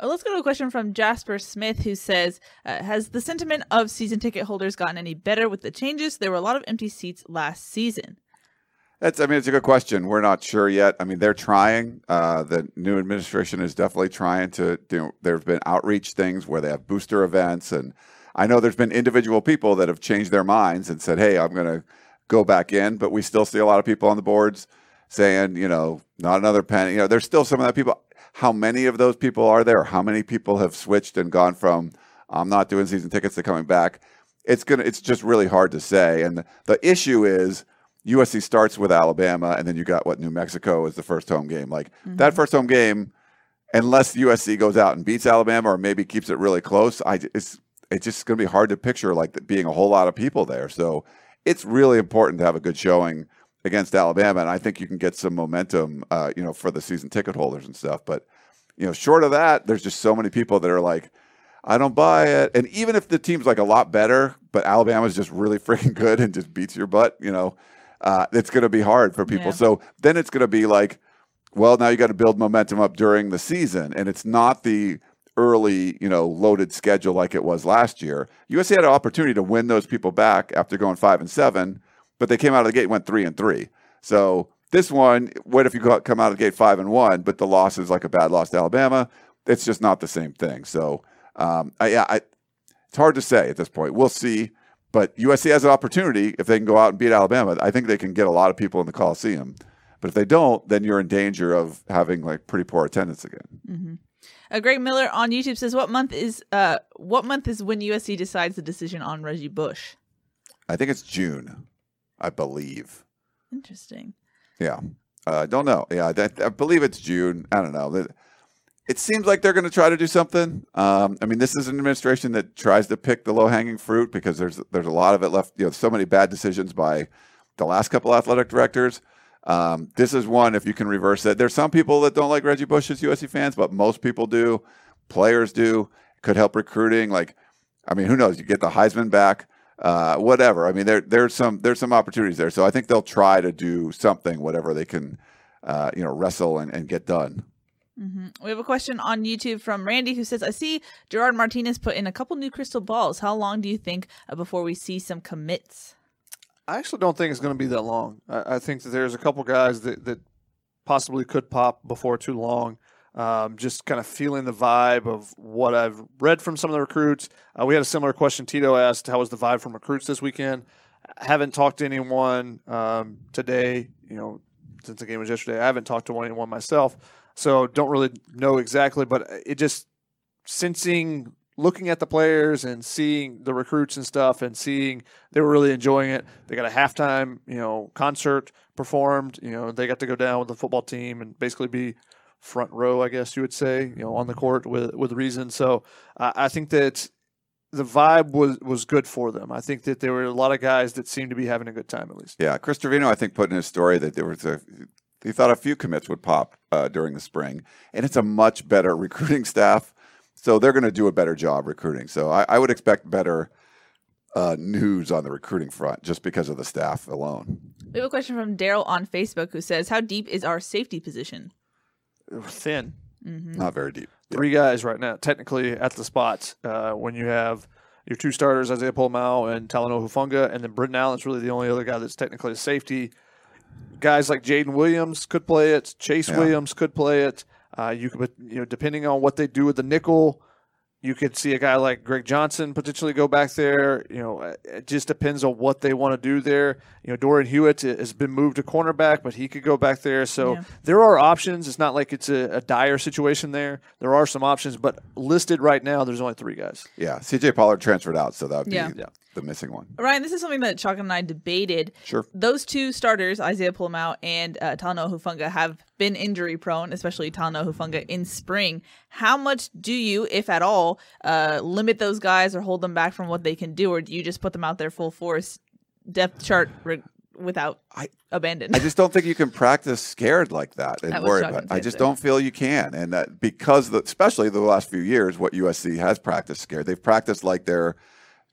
Uh, let's go to a question from Jasper Smith, who says, uh, "Has the sentiment of season ticket holders gotten any better with the changes? There were a lot of empty seats last season." That's. I mean, it's a good question. We're not sure yet. I mean, they're trying. Uh, the new administration is definitely trying to. Know, There have been outreach things where they have booster events, and I know there's been individual people that have changed their minds and said, "Hey, I'm going to go back in," but we still see a lot of people on the boards saying, you know, not another penny. You know, there's still some of that people. How many of those people are there? How many people have switched and gone from I'm not doing season tickets to coming back? It's gonna. It's just really hard to say. And the, issue is USC starts with Alabama, and then you got what New Mexico is the first home game. Like Mm-hmm. that first home game, unless USC goes out and beats Alabama or maybe keeps it really close, I it's it's just going to be hard to picture like being a whole lot of people there. So it's really important to have a good showing against Alabama, and I think you can get some momentum, uh, you know, for the season ticket holders and stuff. But you know, short of that, there's just so many people that are like. I don't buy it. And even if the team's like a lot better, but Alabama's just really freaking good and just beats your butt, you know, uh, it's going to be hard for people. Yeah. So then it's going to be like, well, now you got to build momentum up during the season, and it's not the early, you know, loaded schedule like it was last year. USC had an opportunity to win those people back after going five and seven, but they came out of the gate and went three and three. So this one, what if you come out of the gate five and one, but the loss is like a bad loss to Alabama? It's just not the same thing. So um, I, yeah, I, it's hard to say at this point. We'll see. But USC has an opportunity if they can go out and beat Alabama. I think they can get a lot of people in the Coliseum. But if they don't, then you're in danger of having like pretty poor attendance again. Uh, Greg Miller on YouTube says, "What month is uh what month is when USC decides the decision on Reggie Bush?" I think it's June, I believe. Interesting. Yeah, uh, I don't know. Yeah, I, I believe it's June. I don't know. It seems like they're going to try to do something. Um, I mean, this is an administration that tries to pick the low hanging fruit because there's there's a lot of it left. You know, so many bad decisions by the last couple athletic directors. Um, this is one if you can reverse it. There's some people that don't like Reggie Bush as USC fans, but most people do. Players do. Could help recruiting. Like, I mean, who knows? You get the Heisman back, uh, whatever. I mean, there there's some there's some opportunities there. So I think they'll try to do something, whatever they can, uh, you know, wrestle and, and get done. hmm We have a question on YouTube from Randy who says, "I see Gerard Martinez put in a couple new crystal balls. How long do you think uh, before we see some commits?" I actually don't think it's going to be that long. I, I think that there's a couple guys that, that possibly could pop before too long. Um, just kind of feeling the vibe of what I've read from some of the recruits. Uh, we had a similar question. Tito asked, "How was the vibe from recruits this weekend?" I haven't talked to anyone um, today. You know, since the game was yesterday, I haven't talked to anyone myself, so don't really know exactly. But it just sensing looking at the players and seeing the recruits and stuff and seeing they were really enjoying it. They got a halftime, you know, concert performed. You know, they got to go down with the football team and basically be front row, I guess you would say, you know, on the court with with reason. So uh, I think that the vibe was was good for them. I think that there were a lot of guys that seemed to be having a good time at least. Yeah, Chris Trevino, I think, put in his story that there was a he thought a few commits would pop uh, during the spring, and it's a much better recruiting staff, so they're going to do a better job recruiting. So I, I would expect better uh, news on the recruiting front just because of the staff alone. We have a question from Daryl on Facebook who says, "How deep is our safety position?" Thin. Not very deep. three guys right now, technically at the spots. Uh, when you have your two starters, Isaiah Pola-Mao and Talanoa Hufanga, and then Britton Allen's really the only other guy that's technically a safety. Guys like Jaden Williams could play it. Chase Yeah. Williams could play it. Uh, you could, you know, depending on what they do with the nickel, you could see a guy like Greg Johnson potentially go back there. You know, uh, it just depends on what they want to do there. You know, Dorian Hewitt has been moved to cornerback, but he could go back there. So Yeah. there are options. It's not like it's a, a dire situation there. There are some options, but listed right now, there's only three guys. Yeah, CJ Pollard transferred out, so that would be Yeah. The missing one. Ryan, this is something that Chuck and I debated. Sure. Those two starters, Isaiah Pola-Mao and uh, Talanoa Hufanga, have been injury prone, especially Talanoa Hufanga in spring. How much do you, if at all, uh, limit those guys or hold them back from what they can do, or do you just put them out there full force, depth chart re- without I- abandon? I just don't think you can practice scared like that and That worry about it. I just don't feel you can. And that because, the, especially the last few years, what USC has practiced scared, they've practiced like they're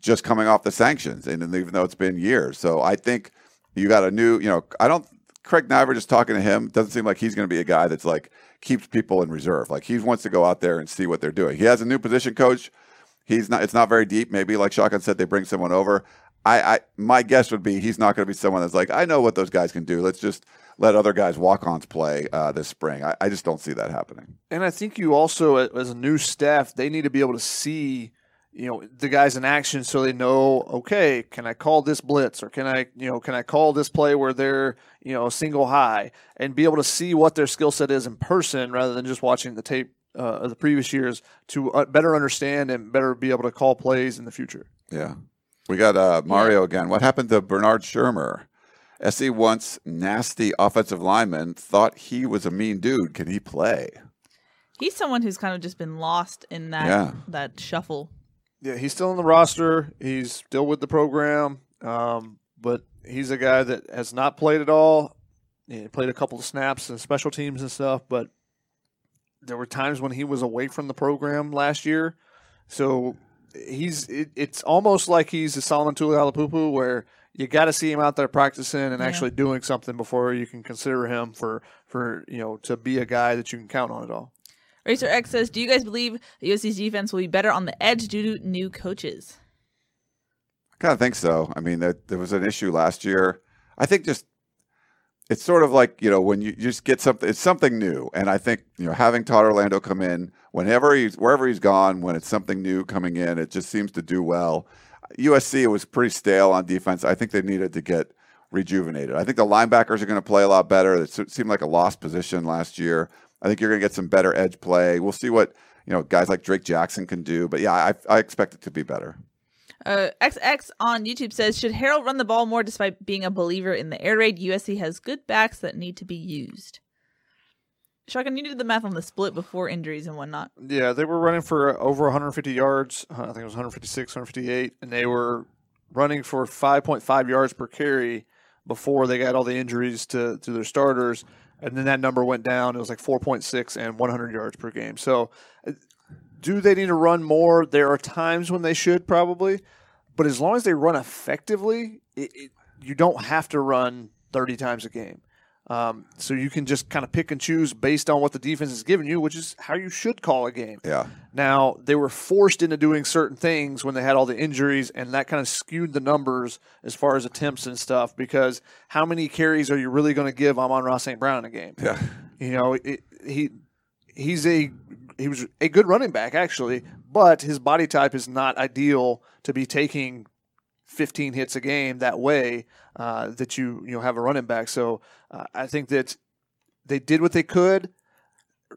just coming off the sanctions, and, and even though it's been years. So I think you got a new, you know, I don't, Craig Naivar, just talking to him, doesn't seem like he's going to be a guy that's like keeps people in reserve. Like he wants to go out there and see what they're doing. He has a new position coach. He's not, it's not very deep. Maybe like Shotgun said, they bring someone over. I, I my guess would be he's not going to be someone that's like, I know what those guys can do. Let's just let other guys walk ons play uh, this spring. I, I just don't see that happening. And I think you also, as a new staff, they need to be able to see, you know the guys in action so they know okay can i call this blitz or can i you know can i call this play where they're you know single high and be able to see what their skill set is in person rather than just watching the tape uh, of the previous years to uh, better understand and better be able to call plays in the future Yeah. We got uh, Mario again. What happened to Bernard Schirmer? SE once nasty offensive lineman thought he was a mean dude. Can he play? He's someone who's kind of just been lost in that Yeah. that shuffle. Yeah, he's still in the roster. He's still with the program, um, but he's a guy that has not played at all. He played a couple of snaps and special teams and stuff, but there were times when he was away from the program last year. So he's it, it's almost like he's a Solomon Tuliaupupu where you got to see him out there practicing and Yeah. actually doing something before you can consider him for for you know to be a guy that you can count on at all. Racer X says, "Do you guys believe the USC's defense will be better on the edge due to new coaches?" I kind of think so. I mean, there, there was an issue last year. I think just it's sort of like you know when you just get something, it's something new, and I think you know having Todd Orlando come in whenever he's wherever he's gone, when it's something new coming in, it just seems to do well. USC it was pretty stale on defense. I think they needed to get rejuvenated. I think the linebackers are going to play a lot better. It seemed like a lost position last year. I think you're going to get some better edge play. We'll see what you know guys like Drake Jackson can do, but yeah, I, I expect it to be better. Uh, XX on YouTube says, "Should Harrell run the ball more despite being a believer in the air raid? USC has good backs that need to be used." Shotgun, you did the math on the split before injuries and whatnot. Yeah, they were running for over 150 yards. uh, I think it was 156, 158, and they were running for 5.5 yards per carry before they got all the injuries to, to their starters. And then that number went down. It was like 4.6 and 100 yards per game. So, uh, do they need to run more? There are times when they should probably, but as long as they run effectively, it, it, you don't have to run 30 times a game. Um, so you can just kind of pick and choose based on what the defense is giving you, which is how you should call a game. Yeah. Now they were forced into doing certain things when they had all the injuries, and that kind of skewed the numbers as far as attempts and stuff. Because how many carries are you really going to give Amon-Ra St. Brown in a game? Yeah. You know, it, he he's a he was a good running back actually, but his body type is not ideal to be taking 15 hits a game that way uh, that you you know have a running back. So uh, I think that they did what they could.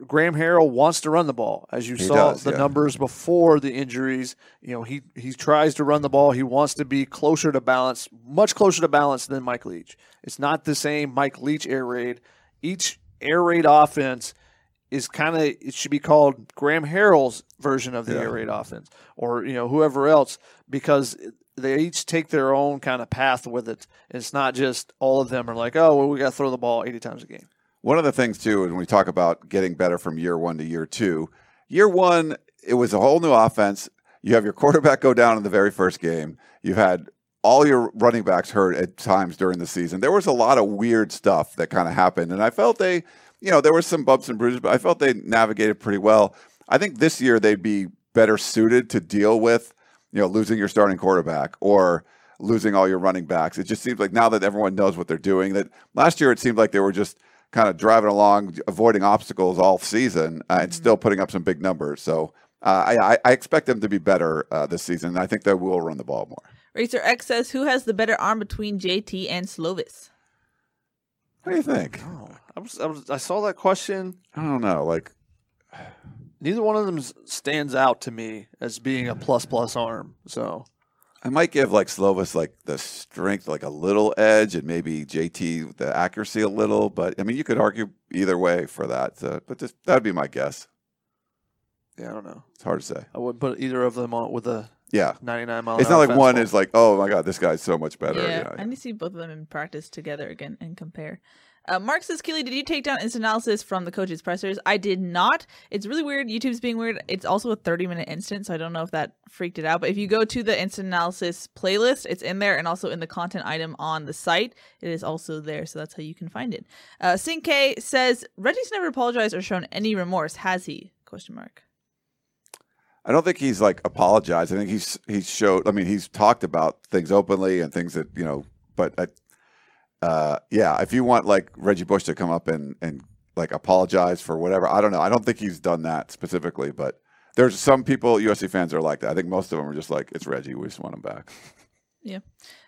Graham Harrell wants to run the ball, as you He saw does, the yeah. numbers before the injuries. You know he he tries to run the ball. He wants to be closer to balance, much closer to balance than Mike Leach. It's not the same Mike Leach air raid. Each air raid offense is kind of it should be called Graham Harrell's version of the Yeah. air raid offense, or you know whoever else, because they each take their own kind of path with it. It's not just all of them are like, oh, well, we got to throw the ball eighty times a game. One of the things too, when we talk about getting better from year one to year two, year one it was a whole new offense. You have your quarterback go down in the very first game. You had all your running backs hurt at times during the season. There was a lot of weird stuff that kind of happened, and I felt they, you know, there were some bumps and bruises, but I felt they navigated pretty well. I think this year they'd be better suited to deal with, you know, losing your starting quarterback or losing all your running backs. It just seems like now that everyone knows what they're doing, that last year it seemed like they were just kind of driving along, avoiding obstacles all season, uh, and still putting up some big numbers. So uh, I, I- I expect them to be better uh, this season. I think they will run the ball more. Racer X says, "Who has the better arm between JT and Slovis?" What do you think? Oh, I was, I was I saw that question. I don't know. Like, Neither one of them stands out to me as being a plus plus arm. So I might give like Slovis like the strength, like a little edge, and maybe JT the accuracy a little. But I mean, you could argue either way for that. So, but just that'd be my guess. yeah, I don't know. It's hard to say. I wouldn't put either of them on with a Yeah, 99 mile. it's not hour like one is like, oh my god, this guy's so much better. yeah, you know. I need to see both of them in practice together again and compare. Uh, Mark says, Keely, did you take down instant analysis from the coaches' pressers? I did not. It's really weird. YouTube's being weird. It's also a 30 minute instant, so I don't know if that freaked it out. But if you go to the instant analysis playlist, it's in there and also in the content item on the site. It is also there, so that's how you can find it. Uh, Sinke says, Reggie's never apologized or shown any remorse, has he? Question mark. I don't think he's like apologized. I think he's he's showed. I mean, he's talked about things openly and things that you know. But I, uh, yeah, if you want like Reggie Bush to come up and and like apologize for whatever, I don't know. I don't think he's done that specifically. But there's some people USC fans are like that. I think most of them are just like it's Reggie. We just want him back. Yeah.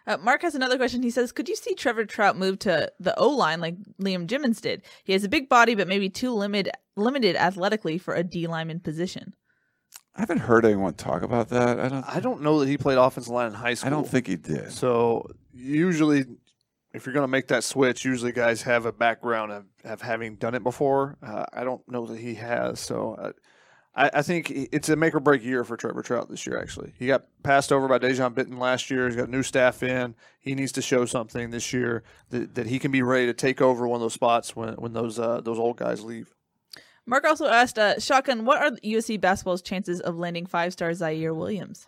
Uh, Mark has another question. He says, "Could you see Trevor Trout move to the O line like Liam Jimmons did? He has a big body, but maybe too limited limited athletically for a D lineman position." I haven't heard anyone talk about that. I don't. I don't know that he played offensive line in high school. I don't think he did. So usually, if you're going to make that switch, usually guys have a background of, of having done it before. Uh, I don't know that he has. So uh, I, I think it's a make or break year for Trevor Trout this year. Actually, he got passed over by Dejon Bitten last year. He's got new staff in. He needs to show something this year that, that he can be ready to take over one of those spots when when those uh, those old guys leave. Mark also asked, uh, "Shotgun, what are USC basketball's chances of landing five star Ziaire Williams?"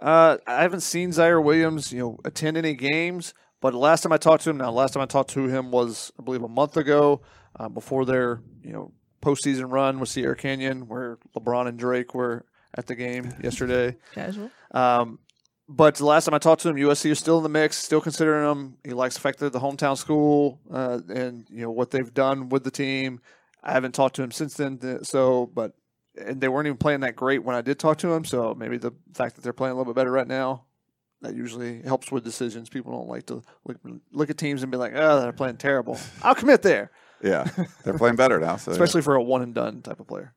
Uh, I haven't seen Ziaire Williams, you know, attend any games. But the last time I talked to him, now last time I talked to him was I believe a month ago, uh, before their you know postseason run with Sierra Canyon, where LeBron and Drake were at the game yesterday. Casual. Um, but the last time I talked to him, USC is still in the mix, still considering him. He likes the fact that the hometown school uh, and you know what they've done with the team. I haven't talked to him since then, so but and they weren't even playing that great when I did talk to him. So maybe the fact that they're playing a little bit better right now that usually helps with decisions. People don't like to look, look at teams and be like, "Oh, they're playing terrible." I'll commit there, Yeah, they're playing better now. So yeah. especially for a one and done type of player.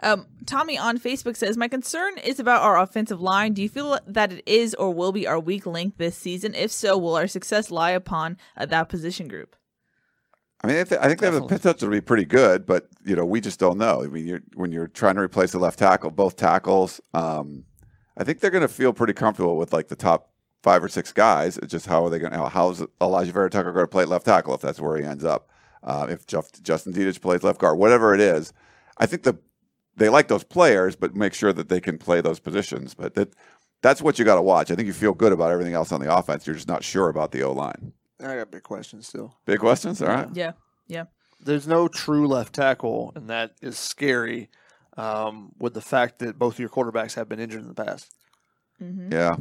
Um, Tommy on Facebook says, "My concern is about our offensive line. Do you feel that it is or will be our weak link this season? If so, will our success lie upon uh, that position group?" I mean, I, th- I think they have the Definitely. potential to be pretty good, but you know, we just don't know. I mean, you're, when you're trying to replace the left tackle, both tackles, um, I think they're going to feel pretty comfortable with like the top five or six guys. It's just how are they going? to How's Alijah Vera-Tucker going to play left tackle if that's where he ends up? Uh, if Jeff, Justin Dedich plays left guard, whatever it is, I think the they like those players, but make sure that they can play those positions. But that that's what you got to watch. I think you feel good about everything else on the offense. You're just not sure about the O line. I got big questions still. Big questions, all right. Yeah, yeah. there's no true left tackle, and that is scary. Um, with the fact that both of your quarterbacks have been injured in the past. hmm Yeah,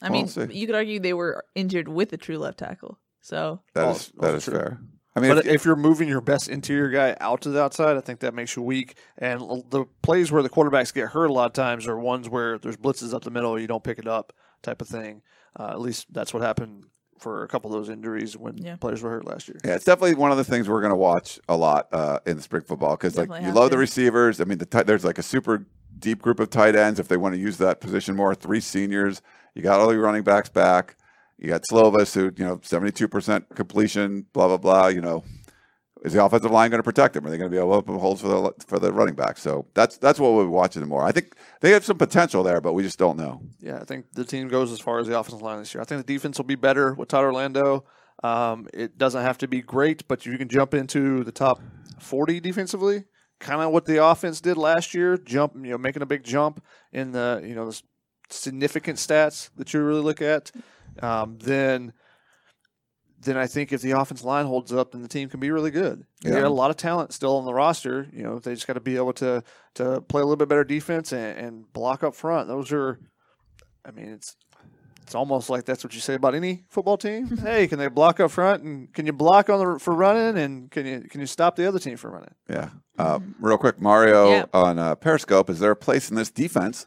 I Well, mean, we'll you could argue they were injured with a true left tackle. So that is that also true. fair. I mean, but if, if, you're moving your best interior guy out to the outside, I think that makes you weak. And the plays where the quarterbacks get hurt a lot of times are ones where there's blitzes up the middle, you don't pick it up, type of thing. Uh, at least that's what happened for a couple of those injuries when Yeah. players were hurt last year. Yeah, it's definitely one of the things we're going to watch a lot uh, in the spring football because like you love to. the receivers. I mean, the tight there's like a super deep group of tight ends if they want to use that position more. Three seniors, you got all your running backs back. You got Slovis, who you know seventy two percent completion, blah blah blah. You know, is the offensive line going to protect them? Are they going to be able to open holes for the for the running back? So that's that's what we'll be watching more. I think they have some potential there, but we just don't know. Yeah, I think the team goes as far as the offensive line this year. I think the defense will be better with Todd Orlando. Um, it doesn't have to be great, but you can jump into the top 40 defensively. Kind of what the offense did last year, jump, you know, making a big jump in the, you know, the significant stats that you really look at. Um, then, then I think if the offensive line holds up, then the team can be really good. You Yeah. got a lot of talent still on the roster. You know, they just got to be able to to play a little bit better defense and, and block up front. Those are, I mean, it's it's almost like that's what you say about any football team. hey, can they block up front and can you block on the for running and can you can you stop the other team from running? Yeah. Uh, real quick, Mario Yeah. on uh, Periscope. Is there a place in this defense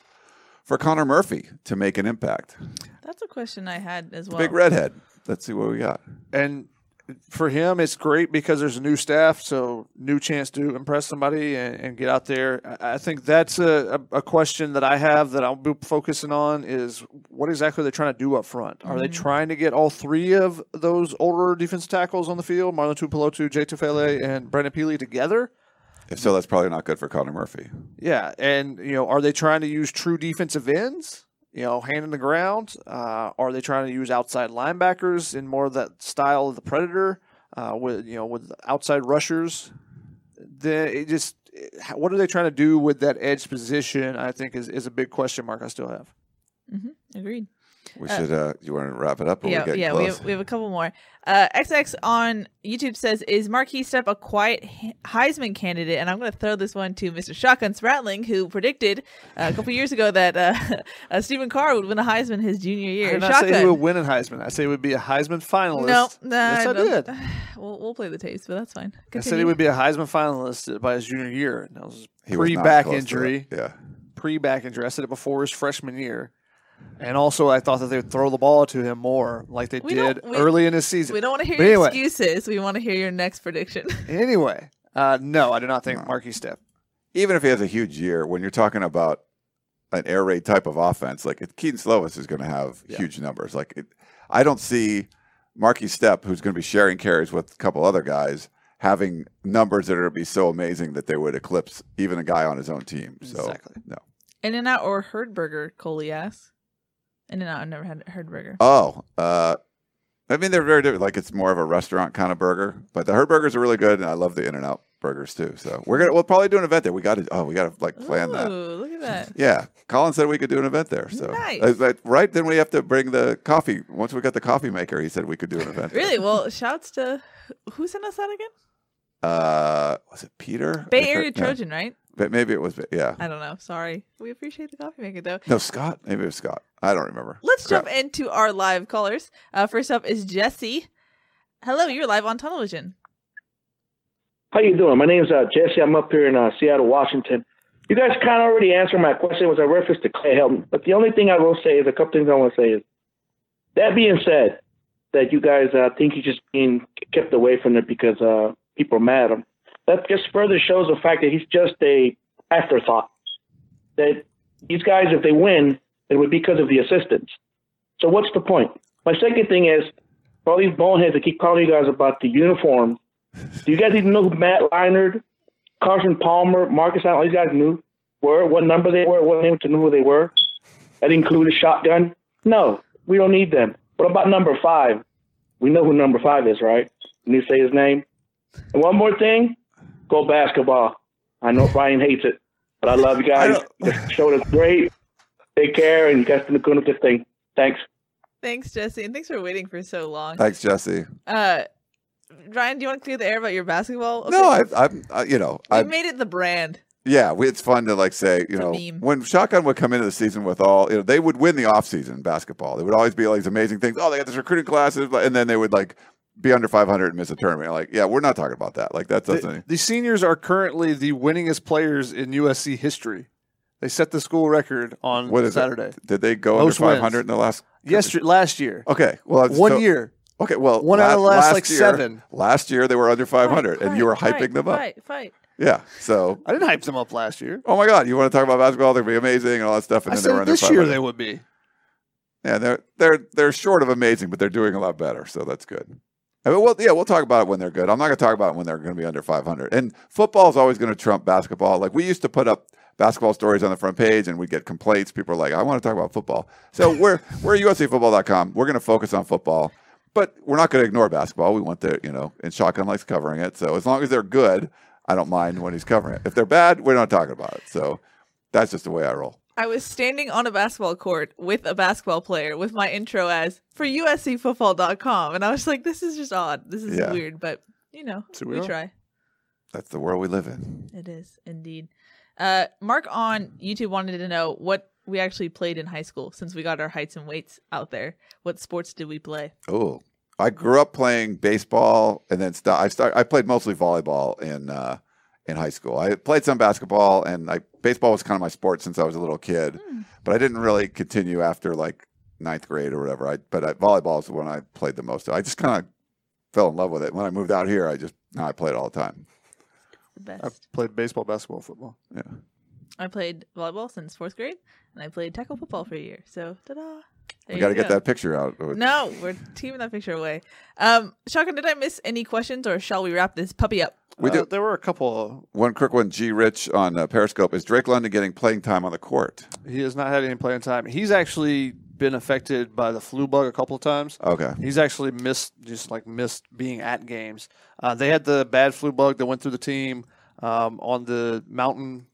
for Connor Murphy to make an impact? that's a question I had as well. Big redhead. Let's see what we got. And for him, it's great because there's a new staff, so new chance to impress somebody and, and get out there. I I think that's a, a, a question that I have that I'll be focusing on is what exactly are they're trying to do up front. Are they mm-hmm. trying to get all three of those older defensive tackles on the field, Marlon Tuipulotu, Jay Tufele, and Brandon Pili together? If so, that's probably not good for Connor Murphy. Yeah, and you know, are they trying to use true defensive ends? You know, hand in the ground. Uh, are they trying to use outside linebackers in more of that style of the Predator, uh, with you know, with outside rushers? The just what are they trying to do with that edge position? I think is, is a big question mark. I still have. hmm Agreed. We Uh, should. Uh, you want to wrap it up? Or yeah, we yeah, close? we have, we have a couple more. Uh, XX on YouTube says, "Is Markese Stepp a quiet Heisman candidate?" And I'm going to throw this one to Mr. Shotgun Spratling, who predicted uh, a couple years ago that uh, uh, Stephen Carr would win a Heisman his junior I year. did not Shotgun. say he would win a Heisman. I say he would be a Heisman finalist. no, nah, yes, I don't- did. We'll, we'll play the tapes, but that's fine. I said he would be a Heisman finalist by his junior year. And that was pre back injury. Yeah. Pre back injury. I said it before his freshman year. And also, I thought that they would throw the ball to him more, like they We did we- early in his season. we don't want to hear But your anyway. excuses. We want to hear your next prediction. Anyway, uh, no, I do not think No. Markese Stepp. Even if he has a huge year, when you're talking about an air raid type of offense, like it, Kedon Slovis is going to have Yeah. huge numbers. Like it, I don't see Markese Stepp, who's going to be sharing carries with a couple other guys, having numbers that are going to be so amazing that they would eclipse even a guy on his own team. So Exactly. no. In and out or Herdburger, Coley asks. In and out, I've never had heard burger. Oh, uh, I mean they're very different. Like it's more of a restaurant kind of burger, but the Herd burgers are really good, and I love the In and Out burgers too. So we're gonna we'll probably do an event there. We got to oh we got to like plan Ooh, that. look at that. Yeah, Colin said we could do an event there. So Nice. But right then we have to bring the coffee. Once we got the coffee maker, he said we could do an event. there. Really? Well, shouts to who sent us that again? Uh, was it Peter? Bay Area Trojan, right? But maybe it was. Yeah. I don't know. Sorry. We appreciate the coffee maker though. No, Scott. Maybe it was Scott. I don't remember. Let's Crap. jump into our live callers. Uh, first up is Jesse. Hello, you're live on Tunnel Vision. How you doing? My name's uh, Jesse. I'm up here in uh, Seattle, Washington. You guys kind of already answered my question was a reference to Clay Helton. But the only thing I will say is a couple things I want to say is that being said, that you guys uh, think he's just being kept away from it because uh, people are mad at him. That just further shows the fact that he's just a afterthought. That these guys, if they win, it would be because of the assistants. So what's the point? My second thing is, for all these boneheads that keep calling you guys about the uniform, do you guys even know who Matt Leinart, Carson Palmer, Marcus Allen, all these guys knew were, what number they were, what name to know who they were? That included shotgun? No, we don't need them. What about number five? We know who number five is, right? Can you say his name? And one more thing, go basketball. I know Brian hates it, but I love you guys. The show is great. Take care, and you guys been doing a good thing. Thanks. Thanks, Jesse, and thanks for waiting for so long. Thanks, Jesse. Uh, Ryan, do you want to clear the air about your basketball? No, I, opinions? I'm, I, you know, we I, made it the brand. yeah, we, it's fun to like say, you a know, meme. when Shotgun would come into the season with all, you know, they would win the offseason in basketball. They would always be like these amazing things. Oh, they got this recruiting classes, and then they would like be under 500 and miss a tournament. Like, yeah, we're not talking about that. Like, that doesn't. The, the seniors are currently the winningest players in USC history. They set the school record on what is Saturday. It? Did they go Most under wins. 500 in the last? Yesterday, last year, Okay, well, it's one so- year. Okay, well, One out of the last, like, year, seven. Last year they were under 500, Fight, and you were fight, hyping fight, them up. Fight, fight. Yeah, so I didn't hype them up last year. oh my god, you want to talk about basketball? They're gonna be amazing and all that stuff, and I then they were said under this year they would be. Yeah, they're they're they're short of amazing, but they're doing a lot better, so that's good. I mean, well, yeah, we'll talk about it when they're good. I'm not going to talk about it when they're going to be under 500. And football is always going to trump basketball. Like we used to put up basketball stories on the front page, and we'd get complaints. People are like, "I want to talk about football." So we're we're USCFootball.com. We're going to focus on football, but we're not going to ignore basketball. We want to, you know, and Shotgun likes covering it. So as long as they're good, I don't mind when he's covering it. If they're bad, we're not talking about it. So that's just the way I roll. I was standing on a basketball court with a basketball player with my intro as for USCfootball.com. And I was like, this is just odd. This is Yeah. weird, but you know, So we we try. That's the world we live in. It is indeed. Uh, Mark on YouTube wanted to know what we actually played in high school since we got our heights and weights out there. What sports did we play? Oh, I grew up playing baseball, and then st- I start. I played mostly volleyball in uh, in high school. I played some basketball, and I baseball was kind of my sport since I was a little kid. Hmm. But I didn't really continue after like ninth grade or whatever. I but I, volleyball is the one I played the most. I just kind of fell in love with it when I moved out here. I just now I play it all the time. The I played baseball, basketball, football. Yeah. I played volleyball since fourth grade, and I played tackle football for a year. So, ta-da! There we got to get that picture out. No, we're teaming that picture away. Um, Shotgun, did I miss any questions, or shall we wrap this puppy up? We Uh, do There were a couple. one quick one. G. Rich on uh, Periscope is Drake London getting playing time on the court? He has not had any playing time. He's actually been affected by the flu bug a couple of times. Okay, He's actually missed, just like missed being at games. Uh, they had the bad flu bug that went through the team um, on the mountain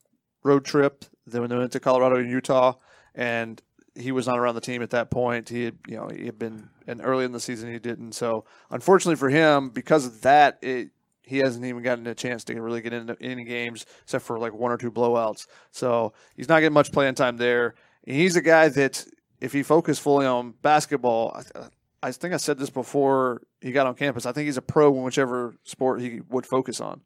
road trip. Then when they went to Colorado and Utah, and he was not around the team at that point. He had, you know, he had been, and early in the season he didn't. So unfortunately for him, because of that, it, he hasn't even gotten a chance to really get into any games except for like one or two blowouts. So he's not getting much playing time there. And He's a guy that if he focused fully on basketball, I, I think I said this before he got on campus. I think he's a pro in whichever sport he would focus on,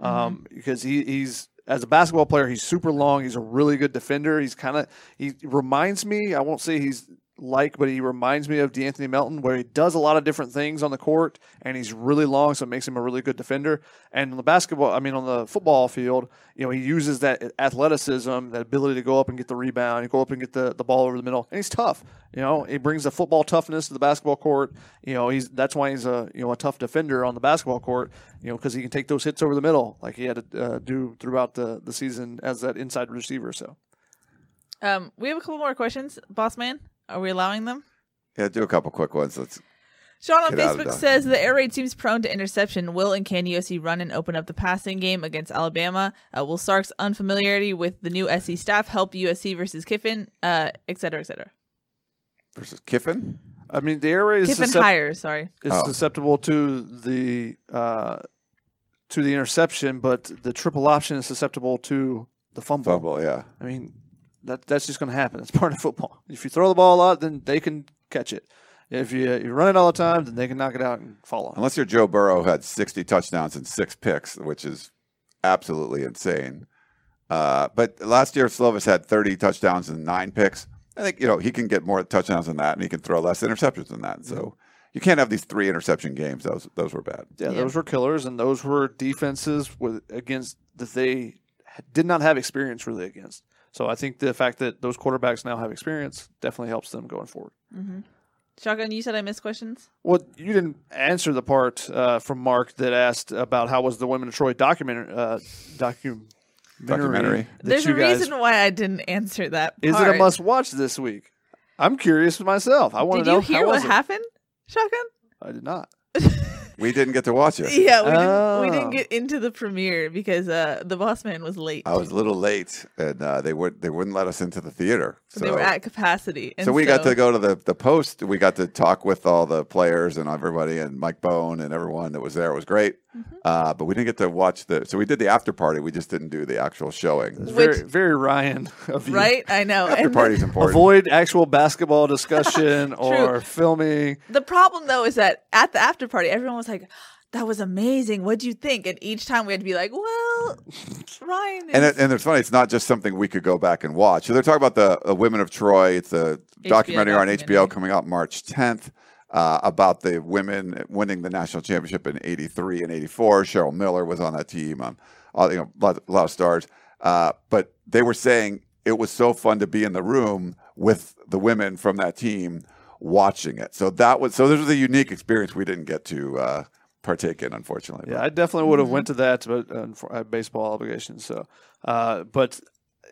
um, because he, he's as a basketball player, he's super long. He's a really good defender. He's kind of he reminds me. I won't say he's like, but he reminds me of D'Anthony Melton, where he does a lot of different things on the court, and he's really long, so it makes him a really good defender. And on the basketball, I mean, on the football field, you know, he uses that athleticism, that ability to go up and get the rebound, go up and get the, the ball over the middle, and he's tough. You know, he brings the football toughness to the basketball court. You know, he's that's why he's a you know a tough defender on the basketball court. You know, because he can take those hits over the middle, like he had to uh, do throughout the the season as that inside receiver. So. Um, we have a couple more questions, boss man. Are we allowing them? Yeah, do a couple quick ones. Let's Sean on Get Facebook says the air raid seems prone to interception. Will and can USC run and open up the passing game against Alabama? Uh, will Sark's unfamiliarity with the new SC staff help USC versus Kiffin, uh, et cetera, et cetera? versus Kiffin. I mean, the air raid is Kiffin suscept- hires, sorry. is Oh. susceptible to the uh, to the interception, but the triple option is susceptible to the fumble. Fumble, yeah. I mean, that that's just going to happen. It's part of football. If you throw the ball a lot, then they can catch it. If you you run it all the time, then they can knock it out and fall on. it. Unless you're Joe Burrow, who had 60 touchdowns and six picks, which is absolutely insane. Uh, but last year, Slovis had 30 touchdowns and nine picks. I think you know he can get more touchdowns than that, and he can throw less interceptions than that. So you can't have these three interception games. Those those were bad. Yeah, Yeah. those were killers, and those were defenses with against that they did not have experience really against. So I think the fact that those quarterbacks now have experience definitely helps them going forward. Mm-hmm. Shotgun, you said I missed questions? Well, you didn't answer the part uh, from Mark that asked about how was the Women of Troy documentary uh, documentary. Documentary. There's a guys- reason why I didn't answer that Is it a must watch this week? I'm curious myself. I want to know Did you hear how what it? happened, Shotgun? I did not. We didn't get to watch it. Yeah, we didn't, we Oh. didn't get into the premiere because uh, the boss man was late. I was a little late, and uh, they would they wouldn't let us into the theater. So they were at capacity. And so we got to go to the the post. We got to talk with all the players and everybody, and Mike Bohn and everyone that was there. It was great. Mm-hmm. Uh, but we didn't get to watch the. So we did the after party. We just didn't do the actual showing. It's Which- very, very Ryan of you. Right? I know. After And the- party's important. Avoid actual basketball discussion or filming. The problem though is that at the after party, everyone was like, "That was amazing. What'd you think?" And each time we had to be like, "Well, Ryan." Is... And it, and it's funny. It's not just something we could go back and watch. So they're talking about the uh, Women of Troy. It's a documentary on documentary. HBO coming out March 10th uh, about the women winning the national championship in '83 and '84. Cheryl Miller was on that team. Um, all, you know, a lot, a lot of stars. Uh, but they were saying it was so fun to be in the room with the women from that team watching it. So that was so. This was a unique experience we didn't get to uh, partake in, unfortunately. Yeah, But- I definitely would have went to that, but uh, for- I have baseball obligations. So, uh, but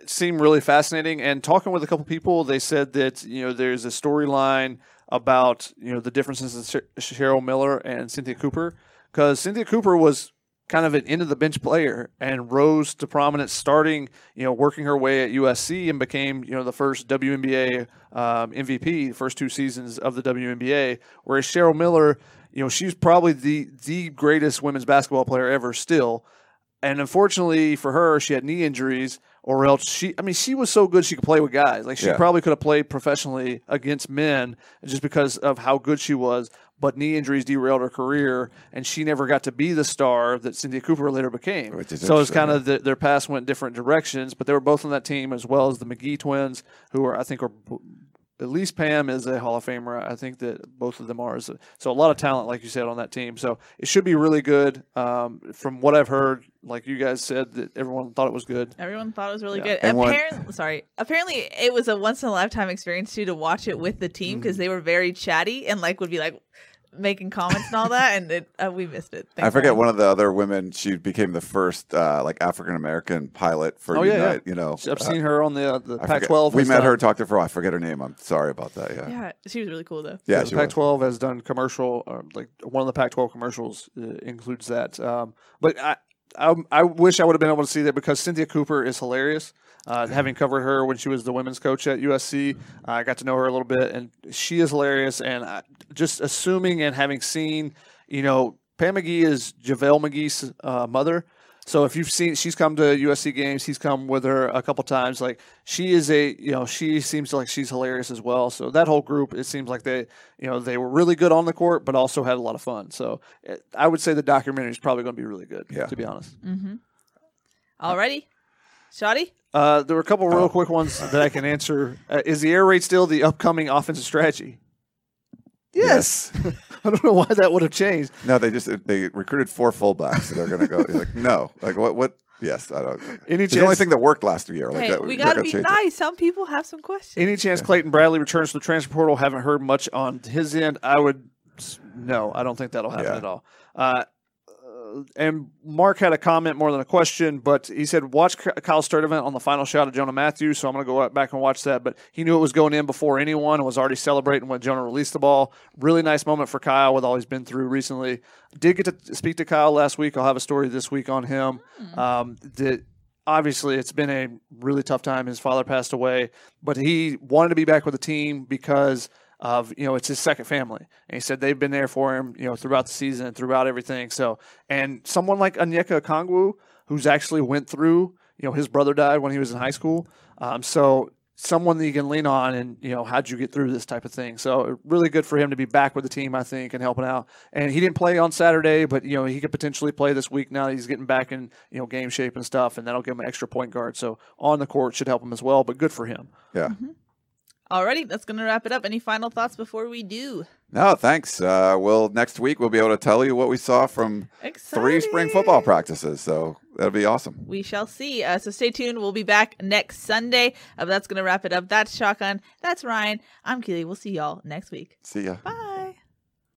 it seemed really fascinating. And talking with a couple people, they said that you know there's a storyline about you know the differences in Cheryl Miller and Cynthia Cooper because Cynthia Cooper was kind of an end of the bench player and rose to prominence starting you know working her way at USC and became you know the first WNBA um, MVP first two seasons of the WNBA whereas Cheryl Miller you know she's probably the the greatest women's basketball player ever still. And unfortunately for her she had knee injuries or else she I mean she was so good she could play with guys. Like she Yeah. probably could have played professionally against men just because of how good she was but knee injuries derailed her career and she never got to be the star that Cynthia Cooper later became. So it's kind of the, their paths went different directions but they were both on that team as well as the McGee twins who are I think are at least Pam is a Hall of Famer. I think that both of them are. So a lot of talent, like you said, on that team. So it should be really good. Um, from what I've heard, like you guys said, that everyone thought it was good. Everyone thought it was really Yeah. good. And Apparently, sorry. Apparently, it was a once in a lifetime experience too to watch it with the team Mm-hmm. because they were very chatty and like would be like making comments and all that, and it, uh, we missed it. I forget one of the other women. She became the first uh, like African American pilot for Oh, yeah, Unite. yeah. You know, I've uh, seen her on the uh, the I Pac-12. We met done- her, talked to her. I forget her name. I'm sorry about that. Yeah, yeah. Yeah, she was really cool though. the she was. Pac-12 has done commercial, uh, like one of the Pac-12 commercials uh, includes that. Um, but I, I, I wish I would have been able to see that because Cynthia Cooper is hilarious. Uh, having covered her when she was the women's coach at USC, I got to know her a little bit, and she is hilarious. And I, just assuming and having seen, you know, Pam McGee is JaVale McGee's uh, mother. So if you've seen, she's come to USC games. He's come with her a couple times. Like she is a, you know, she seems like she's hilarious as well. So that whole group, it seems like they, you know, they were really good on the court, but also had a lot of fun. So it, I would say the documentary is probably going to be really good. Yeah. To be honest. Mm-hmm. Alrighty, Shoddy. Uh, there were a couple real Oh. quick ones that I can answer. Uh, is the air raid still the upcoming offensive strategy? Yes. I don't know why that would have changed. No, they just they recruited four fullbacks. So they're gonna go. like no, like what? What? Yes, I don't. Any chance, the only thing that worked last year. Like hey, that, we gotta be change it. nice. Some people have some questions. Any chance Clayton Bradley returns to the transfer portal? Haven't heard much on his end. I would no. I don't think that'll happen Yeah. at all. Uh, and Mark had a comment more than a question, but he said watch Ky- Kyle Sturdivant on the final shot of Jonah Mathews. So I'm going to go back and watch that. But he knew it was going in before anyone and was already celebrating when Jonah released the ball. Really nice moment for Kyle with all he's been through recently. Did get to speak to Kyle last week. I'll have a story this week on him. Um, that obviously it's been a really tough time. His father passed away, but he wanted to be back with the team because of you know it's his second family, and he said they've been there for him you know throughout the season and throughout everything. So and someone like Onyeka Okongwu, who's actually went through you know his brother died when he was in high school, um, so someone that you can lean on and you know how'd you get through this type of thing? So really good for him to be back with the team i think and helping out. And he didn't play on saturday but you know he could potentially play this week now that he's getting back in you know game shape and stuff and that'll give him an extra point guard. So on the court should help him as well but good for him. Yeah. Alrighty, that's gonna wrap it up. Any final thoughts before we do? No, thanks. Uh, well, next week we'll be able to tell you what we saw from three spring football practices. So that'll be awesome. We shall see. Uh, so stay tuned. We'll be back next Sunday. Uh, that's going to wrap it up. That's Shotgun. That's Ryan. I'm Keely. We'll see y'all next week. See ya. Bye.